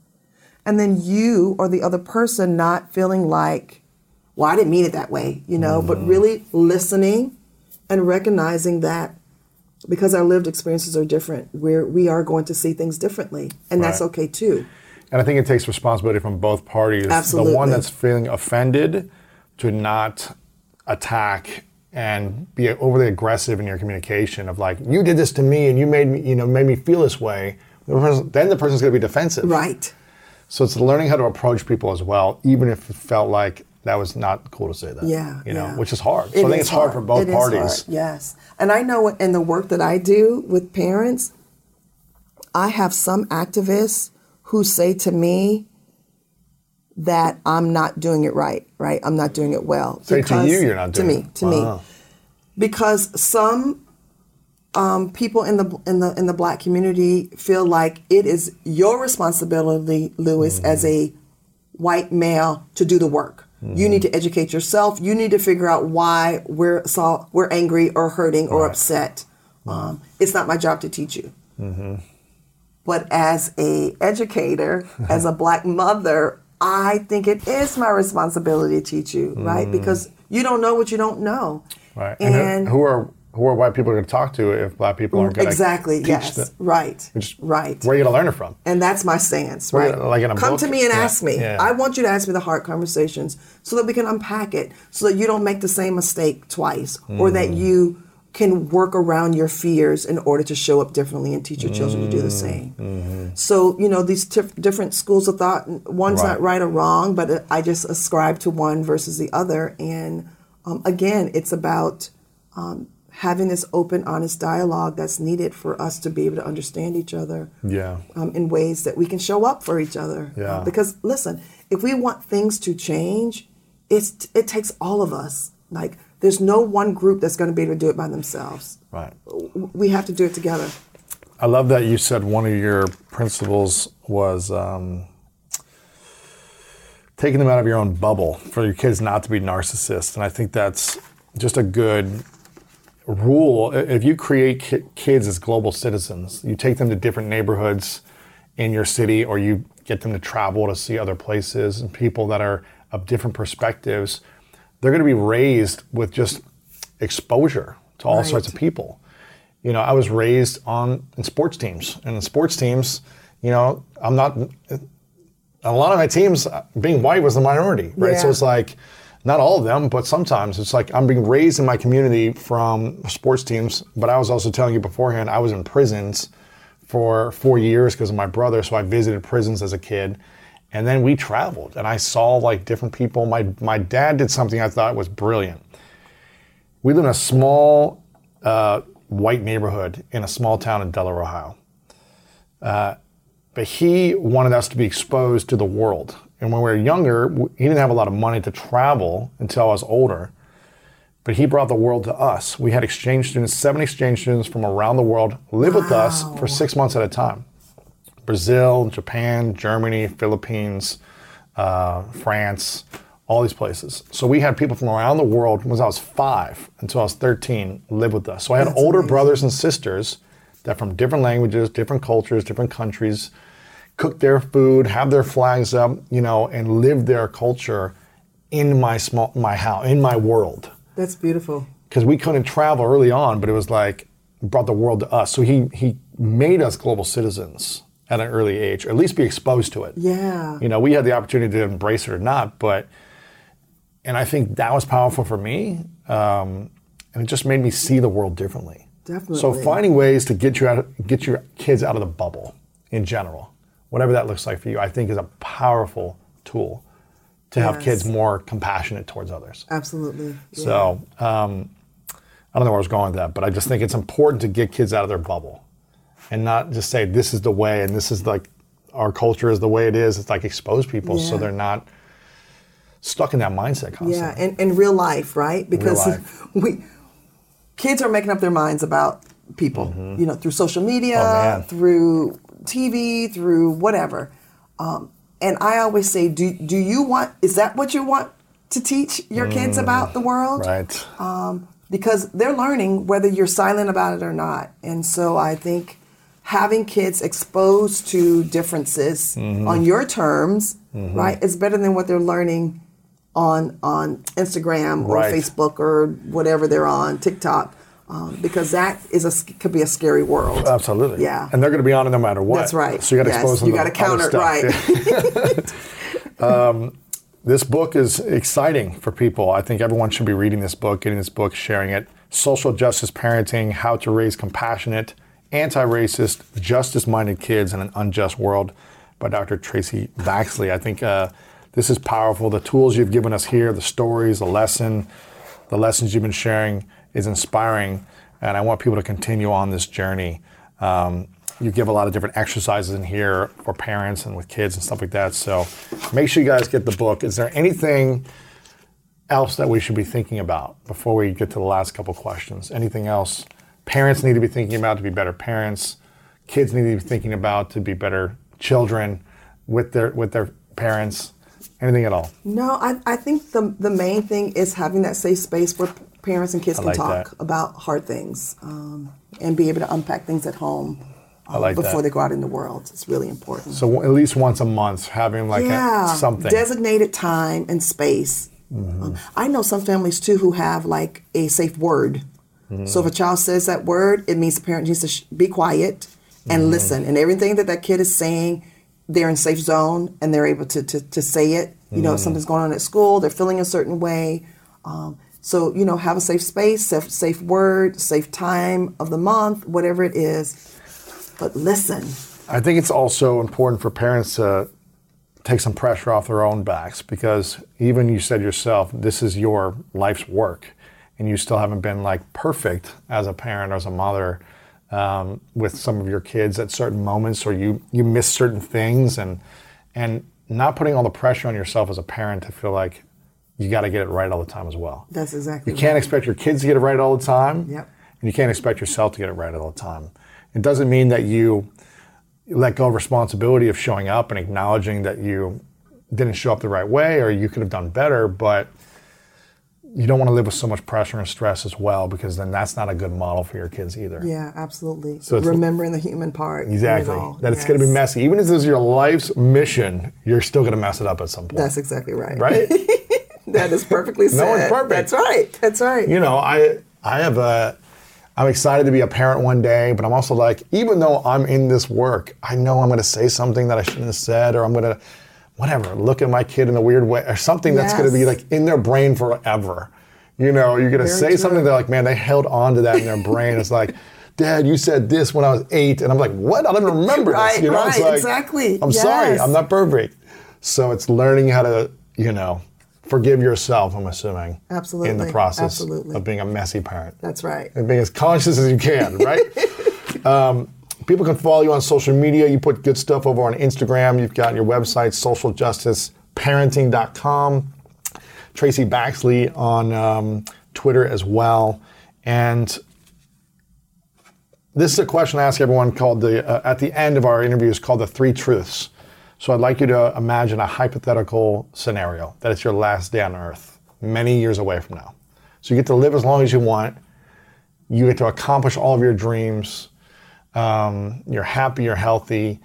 And then you or the other person not feeling like, well, I didn't mean it that way, you know, mm-hmm. but really listening and recognizing that because our lived experiences are different, we're, we are going to see things differently. And right. that's okay too. And I think it takes responsibility from both parties. Absolutely. The one that's feeling offended to not attack and be overly aggressive in your communication of like, you did this to me and you made me, you know, made me feel this way. Then the person's going to be defensive. Right. So it's learning how to approach people as well, even if it felt like that was not cool to say that. Yeah, you know, yeah. which is hard. So it I think it's hard. hard. for both it parties. Yes, and I know in the work that I do with parents, I have some activists who say to me that I'm not doing it right. Right, I'm not doing it well. Say to you, you're not doing to me. To me, because some. Um, people in the in the in the black community feel like it is your responsibility, Lewis, mm-hmm. as a white male, to do the work. Mm-hmm. You need to educate yourself. You need to figure out why we're so, we're angry or hurting or right. upset. Um, it's not my job to teach you. Mm-hmm. But as a educator, as a black mother, I think it is my responsibility to teach you, right? Mm. Because you don't know what you don't know. Right. And, and who are who are white people going to talk to if black people aren't going exactly, to exactly yes, them? right, Which, right. Where are you going to learn it from? And that's my stance, right? Like in a Come book? to me and yeah. ask me. Yeah. I want you to ask me the hard conversations so that we can unpack it, so that you don't make the same mistake twice, mm. or that mm. you can work around your fears in order to show up differently and teach your children mm. to do the mm. same. Mm-hmm. So, you know, these different schools of thought, one's right. not right or wrong, but I just ascribe to one versus the other. And um, again, it's about um, having this open, honest dialogue that's needed for us to be able to understand each other. Yeah. Um, in ways that we can show up for each other. Yeah. Uh, because listen, if we want things to change, it's it takes all of us. Like there's no one group that's going to be able to do it by themselves. Right. We have to do it together. I love that you said one of your principles was um, taking them out of your own bubble for your kids not to be narcissists, and I think that's just a good rule if you create ki- kids as global citizens, you take them to different neighborhoods in your city, or you get them to travel to see other places and people that are of different perspectives, they're going to be raised with just exposure to all right. sorts of people. You know, I was raised on in sports teams, and in sports teams, you know, I'm not. A lot of my teams, uh, being white was the minority, right? Yeah. So it's like not all of them, but sometimes it's like I'm being raised in my community from sports teams. But I was also telling you beforehand, I was in prisons for four years because of my brother. So I visited prisons as a kid. And then we traveled and I saw like different people. My, my dad did something I thought was brilliant. We live in a small uh, white neighborhood in a small town in Delaware, Ohio. Uh, but he wanted us to be exposed to the world. And when we were younger, he didn't have a lot of money to travel until I was older. But he brought the world to us. We had exchange students, seven exchange students from around the world live wow. with us for six months at a time. Brazil, Japan, Germany, Philippines, uh, France, all these places. So we had people from around the world when I was five until I was 13 live with us. So I had That's older amazing. brothers and sisters that from different languages, different cultures, different countries, cook their food, have their flags up, you know, and live their culture in my small my house, in my world. That's beautiful. Because we couldn't travel early on, but it was like brought the world to us. So he he made us global citizens at an early age, or at least be exposed to it. Yeah. You know, we had the opportunity to embrace it or not, but and I think that was powerful for me, um, and it just made me see the world differently. Definitely. So finding ways to get you out, get your kids out of the bubble in general, whatever that looks like for you, I think is a powerful tool to yes. have kids more compassionate towards others. Absolutely. Yeah. So um, I don't know where I was going with that, but I just think it's important to get kids out of their bubble and not just say this is the way and this is like our culture is the way it is. It's like expose people yeah. so they're not stuck in that mindset constantly. Yeah, and in real life, right? Because life. we kids are making up their minds about people, mm-hmm. you know, through social media, oh, through TV, through whatever. Um, and I always say, do, do you want, is that what you want to teach your mm, kids about the world? Right. Um, because they're learning whether you're silent about it or not. And so I think having kids exposed to differences mm-hmm. on your terms, mm-hmm. right, is better than what they're learning on on Instagram or right. Facebook or whatever they're on TikTok. Um, because that is a could be a scary world. Absolutely. Yeah. And they're going to be on it no matter what. That's right. So you got to yes. expose them. You got to counter it right. um, this book is exciting for people. I think everyone should be reading this book, getting this book, sharing it. Social Justice Parenting: How to Raise Compassionate, Anti-Racist, Justice-Minded Kids in an Unjust World, by Dr. Traci Baxley. I think. Uh, this is powerful. The tools you've given us here, the stories, the lesson, the lessons you've been sharing is inspiring. And I want people to continue on this journey. Um, you give a lot of different exercises in here for parents and with kids and stuff like that. So make sure you guys get the book. Is there anything else that we should be thinking about before we get to the last couple questions? Anything else parents need to be thinking about to be better parents? Kids need to be thinking about to be better children with their with their parents. Anything at all? No, I, I think the, the main thing is having that safe space where parents and kids can like talk that. about hard things um, and be able to unpack things at home. Um, like before that. they go out in the world. It's really important. So at least once a month, having like yeah, a, something designated time and space. Mm-hmm. Um, I know some families too who have like a safe word. Mm-hmm. So if a child says that word, it means the parent needs to sh- be quiet and mm-hmm. listen, and everything that that kid is saying they're in safe zone and they're able to, to, to say it. You know, if something's going on at school, they're feeling a certain way. Um, so, you know, have a safe space, safe, safe word, safe time of the month, whatever it is. But listen. I think it's also important for parents to take some pressure off their own backs because even you said yourself, this is your life's work and you still haven't been like perfect as a parent or as a mother um, with some of your kids at certain moments, or you you miss certain things, and and not putting all the pressure on yourself as a parent to feel like you got to get it right all the time as well. That's exactly. You can't right. expect your kids to get it right all the time. Yep. And you can't expect yourself to get it right all the time. It doesn't mean that you let go of responsibility of showing up and acknowledging that you didn't show up the right way or you could have done better, but you don't want to live with so much pressure and stress as well because then that's not a good model for your kids either. Yeah, absolutely. So remembering the human part. Exactly. That yes. it's going to be messy. Even if this is your life's mission, you're still going to mess it up at some point. That's exactly right. Right? that is perfectly said. no one's perfect. That's right. That's right. You know, I I have a I'm excited to be a parent one day, but I'm also like, even though I'm in this work, I know I'm going to say something that I shouldn't have said, or I'm going to whatever, look at my kid in a weird way or something yes. that's going to be like in their brain forever. You know, you're going to say true. something, they're like, man, they held on to that in their brain. It's like, Dad, you said this when I was eight. And I'm like, what? I don't even remember right, this. You know, right, like, exactly. I'm yes. sorry, I'm not perfect. So it's learning how to, you know, forgive yourself, I'm assuming. Absolutely. In the process Absolutely. of being a messy parent. That's right. And being as conscious as you can, right? um, people can follow you on social media. You put good stuff over on Instagram. You've got your website, socialjusticeparenting.com. Traci Baxley on um, Twitter as well. And this is a question I ask everyone called the, uh, at the end of our interviews called the three truths. So I'd like you to imagine a hypothetical scenario that it's your last day on earth, many years away from now. So you get to live as long as you want. You get to accomplish all of your dreams. Um, you're happy, you're healthy.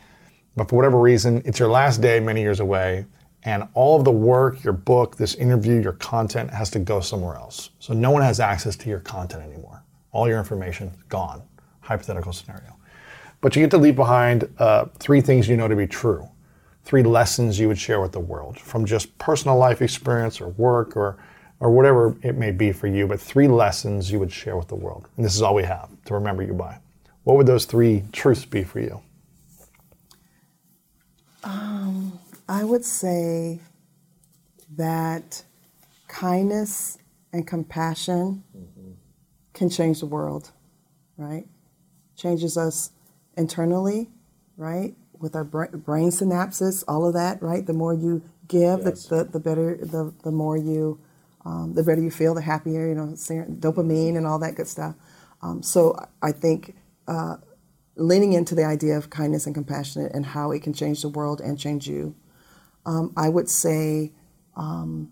But for whatever reason, it's your last day many years away. And all of the work, your book, this interview, your content has to go somewhere else. So no one has access to your content anymore. All your information is gone hypothetical scenario. But you get to leave behind uh, three things you know to be true, three lessons you would share with the world from just personal life experience or work or, or whatever it may be for you, but three lessons you would share with the world. And this is all we have to remember you by. What would those three truths be for you? Um, I would say that kindness and compassion mm-hmm. can change the world, right? changes us internally, right? With our brain synapses, all of that, right? The more you give, yes. the, the, the, better, the, the more you, um, the better you feel, the happier, you know, dopamine and all that good stuff. Um, so I think uh, leaning into the idea of kindness and compassion and how it can change the world and change you, um, I would say um,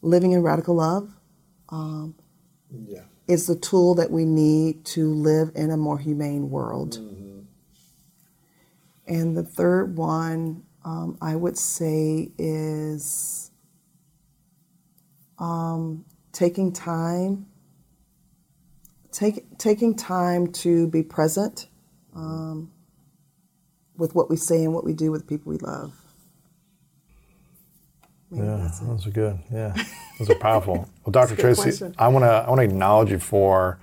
living in radical love. Um, yeah is the tool that we need to live in a more humane world. Mm-hmm. And the third one, um, I would say, is um, taking time, take, taking time to be present um, with what we say and what we do with the people we love. Maybe yeah, those are good. Yeah, those are powerful. well, Dr. Traci, question. I want to I want to acknowledge you for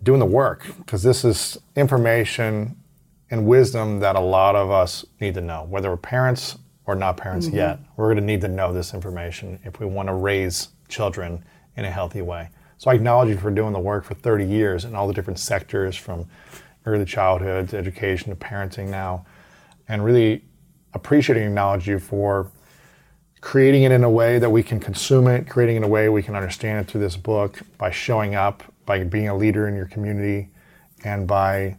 doing the work because this is information and wisdom that a lot of us need to know, whether we're parents or not parents mm-hmm. yet. We're going to need to know this information if we want to raise children in a healthy way. So I acknowledge you for doing the work for 30 years in all the different sectors from early childhood to education to parenting now, and really appreciate and acknowledge you for creating it in a way that we can consume it, creating it in a way we can understand it through this book by showing up, by being a leader in your community, and by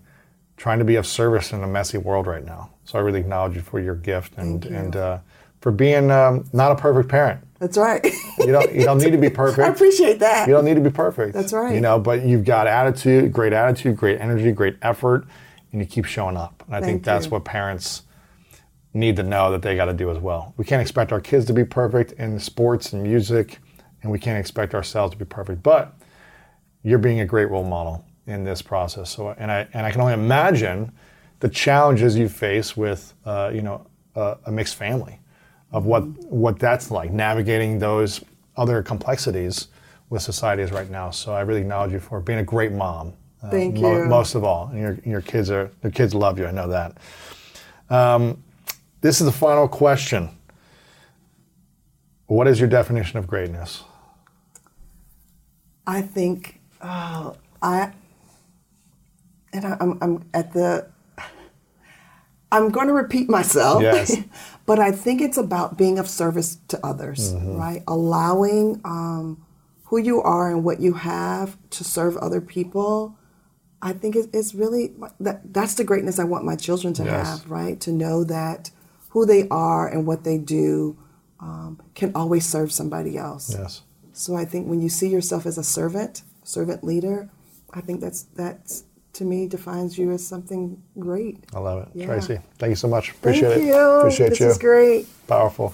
trying to be of service in a messy world right now. So I really acknowledge you for your gift and and uh, for being um, not a perfect parent. That's right. you don't you don't need to be perfect. I appreciate that. You don't need to be perfect. That's right. You know, but you've got attitude, great attitude, great energy, great effort, and you keep showing up. And I Thank think that's you. what parents need to know that they got to do as well. We can't expect our kids to be perfect in sports and music, and we can't expect ourselves to be perfect. But you're being a great role model in this process. So, and I and I can only imagine the challenges you face with, uh, you know, a, a mixed family, of what what that's like navigating those other complexities with society is right now. So I really acknowledge you for being a great mom. Uh, Thank mo- you. Most of all, and your your kids are your kids love you. I know that. Um, this is the final question. What is your definition of greatness? I think uh, I and I, am I'm at the. I'm going to repeat myself, yes. but I think it's about being of service to others, mm-hmm. right? Allowing um, who you are and what you have to serve other people. I think it's really that that's the greatness I want my children to yes. have, right? To know that who they are and what they do um, can always serve somebody else. Yes. So I think when you see yourself as a servant, servant leader, I think that's that's to me defines you as something great. I love it, yeah. Traci. Thank you so much. Appreciate thank it. You. Appreciate this you. This is great. Powerful.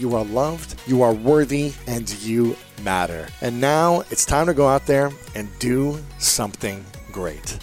you are loved, you are worthy, and you matter. And now it's time to go out there and do something great.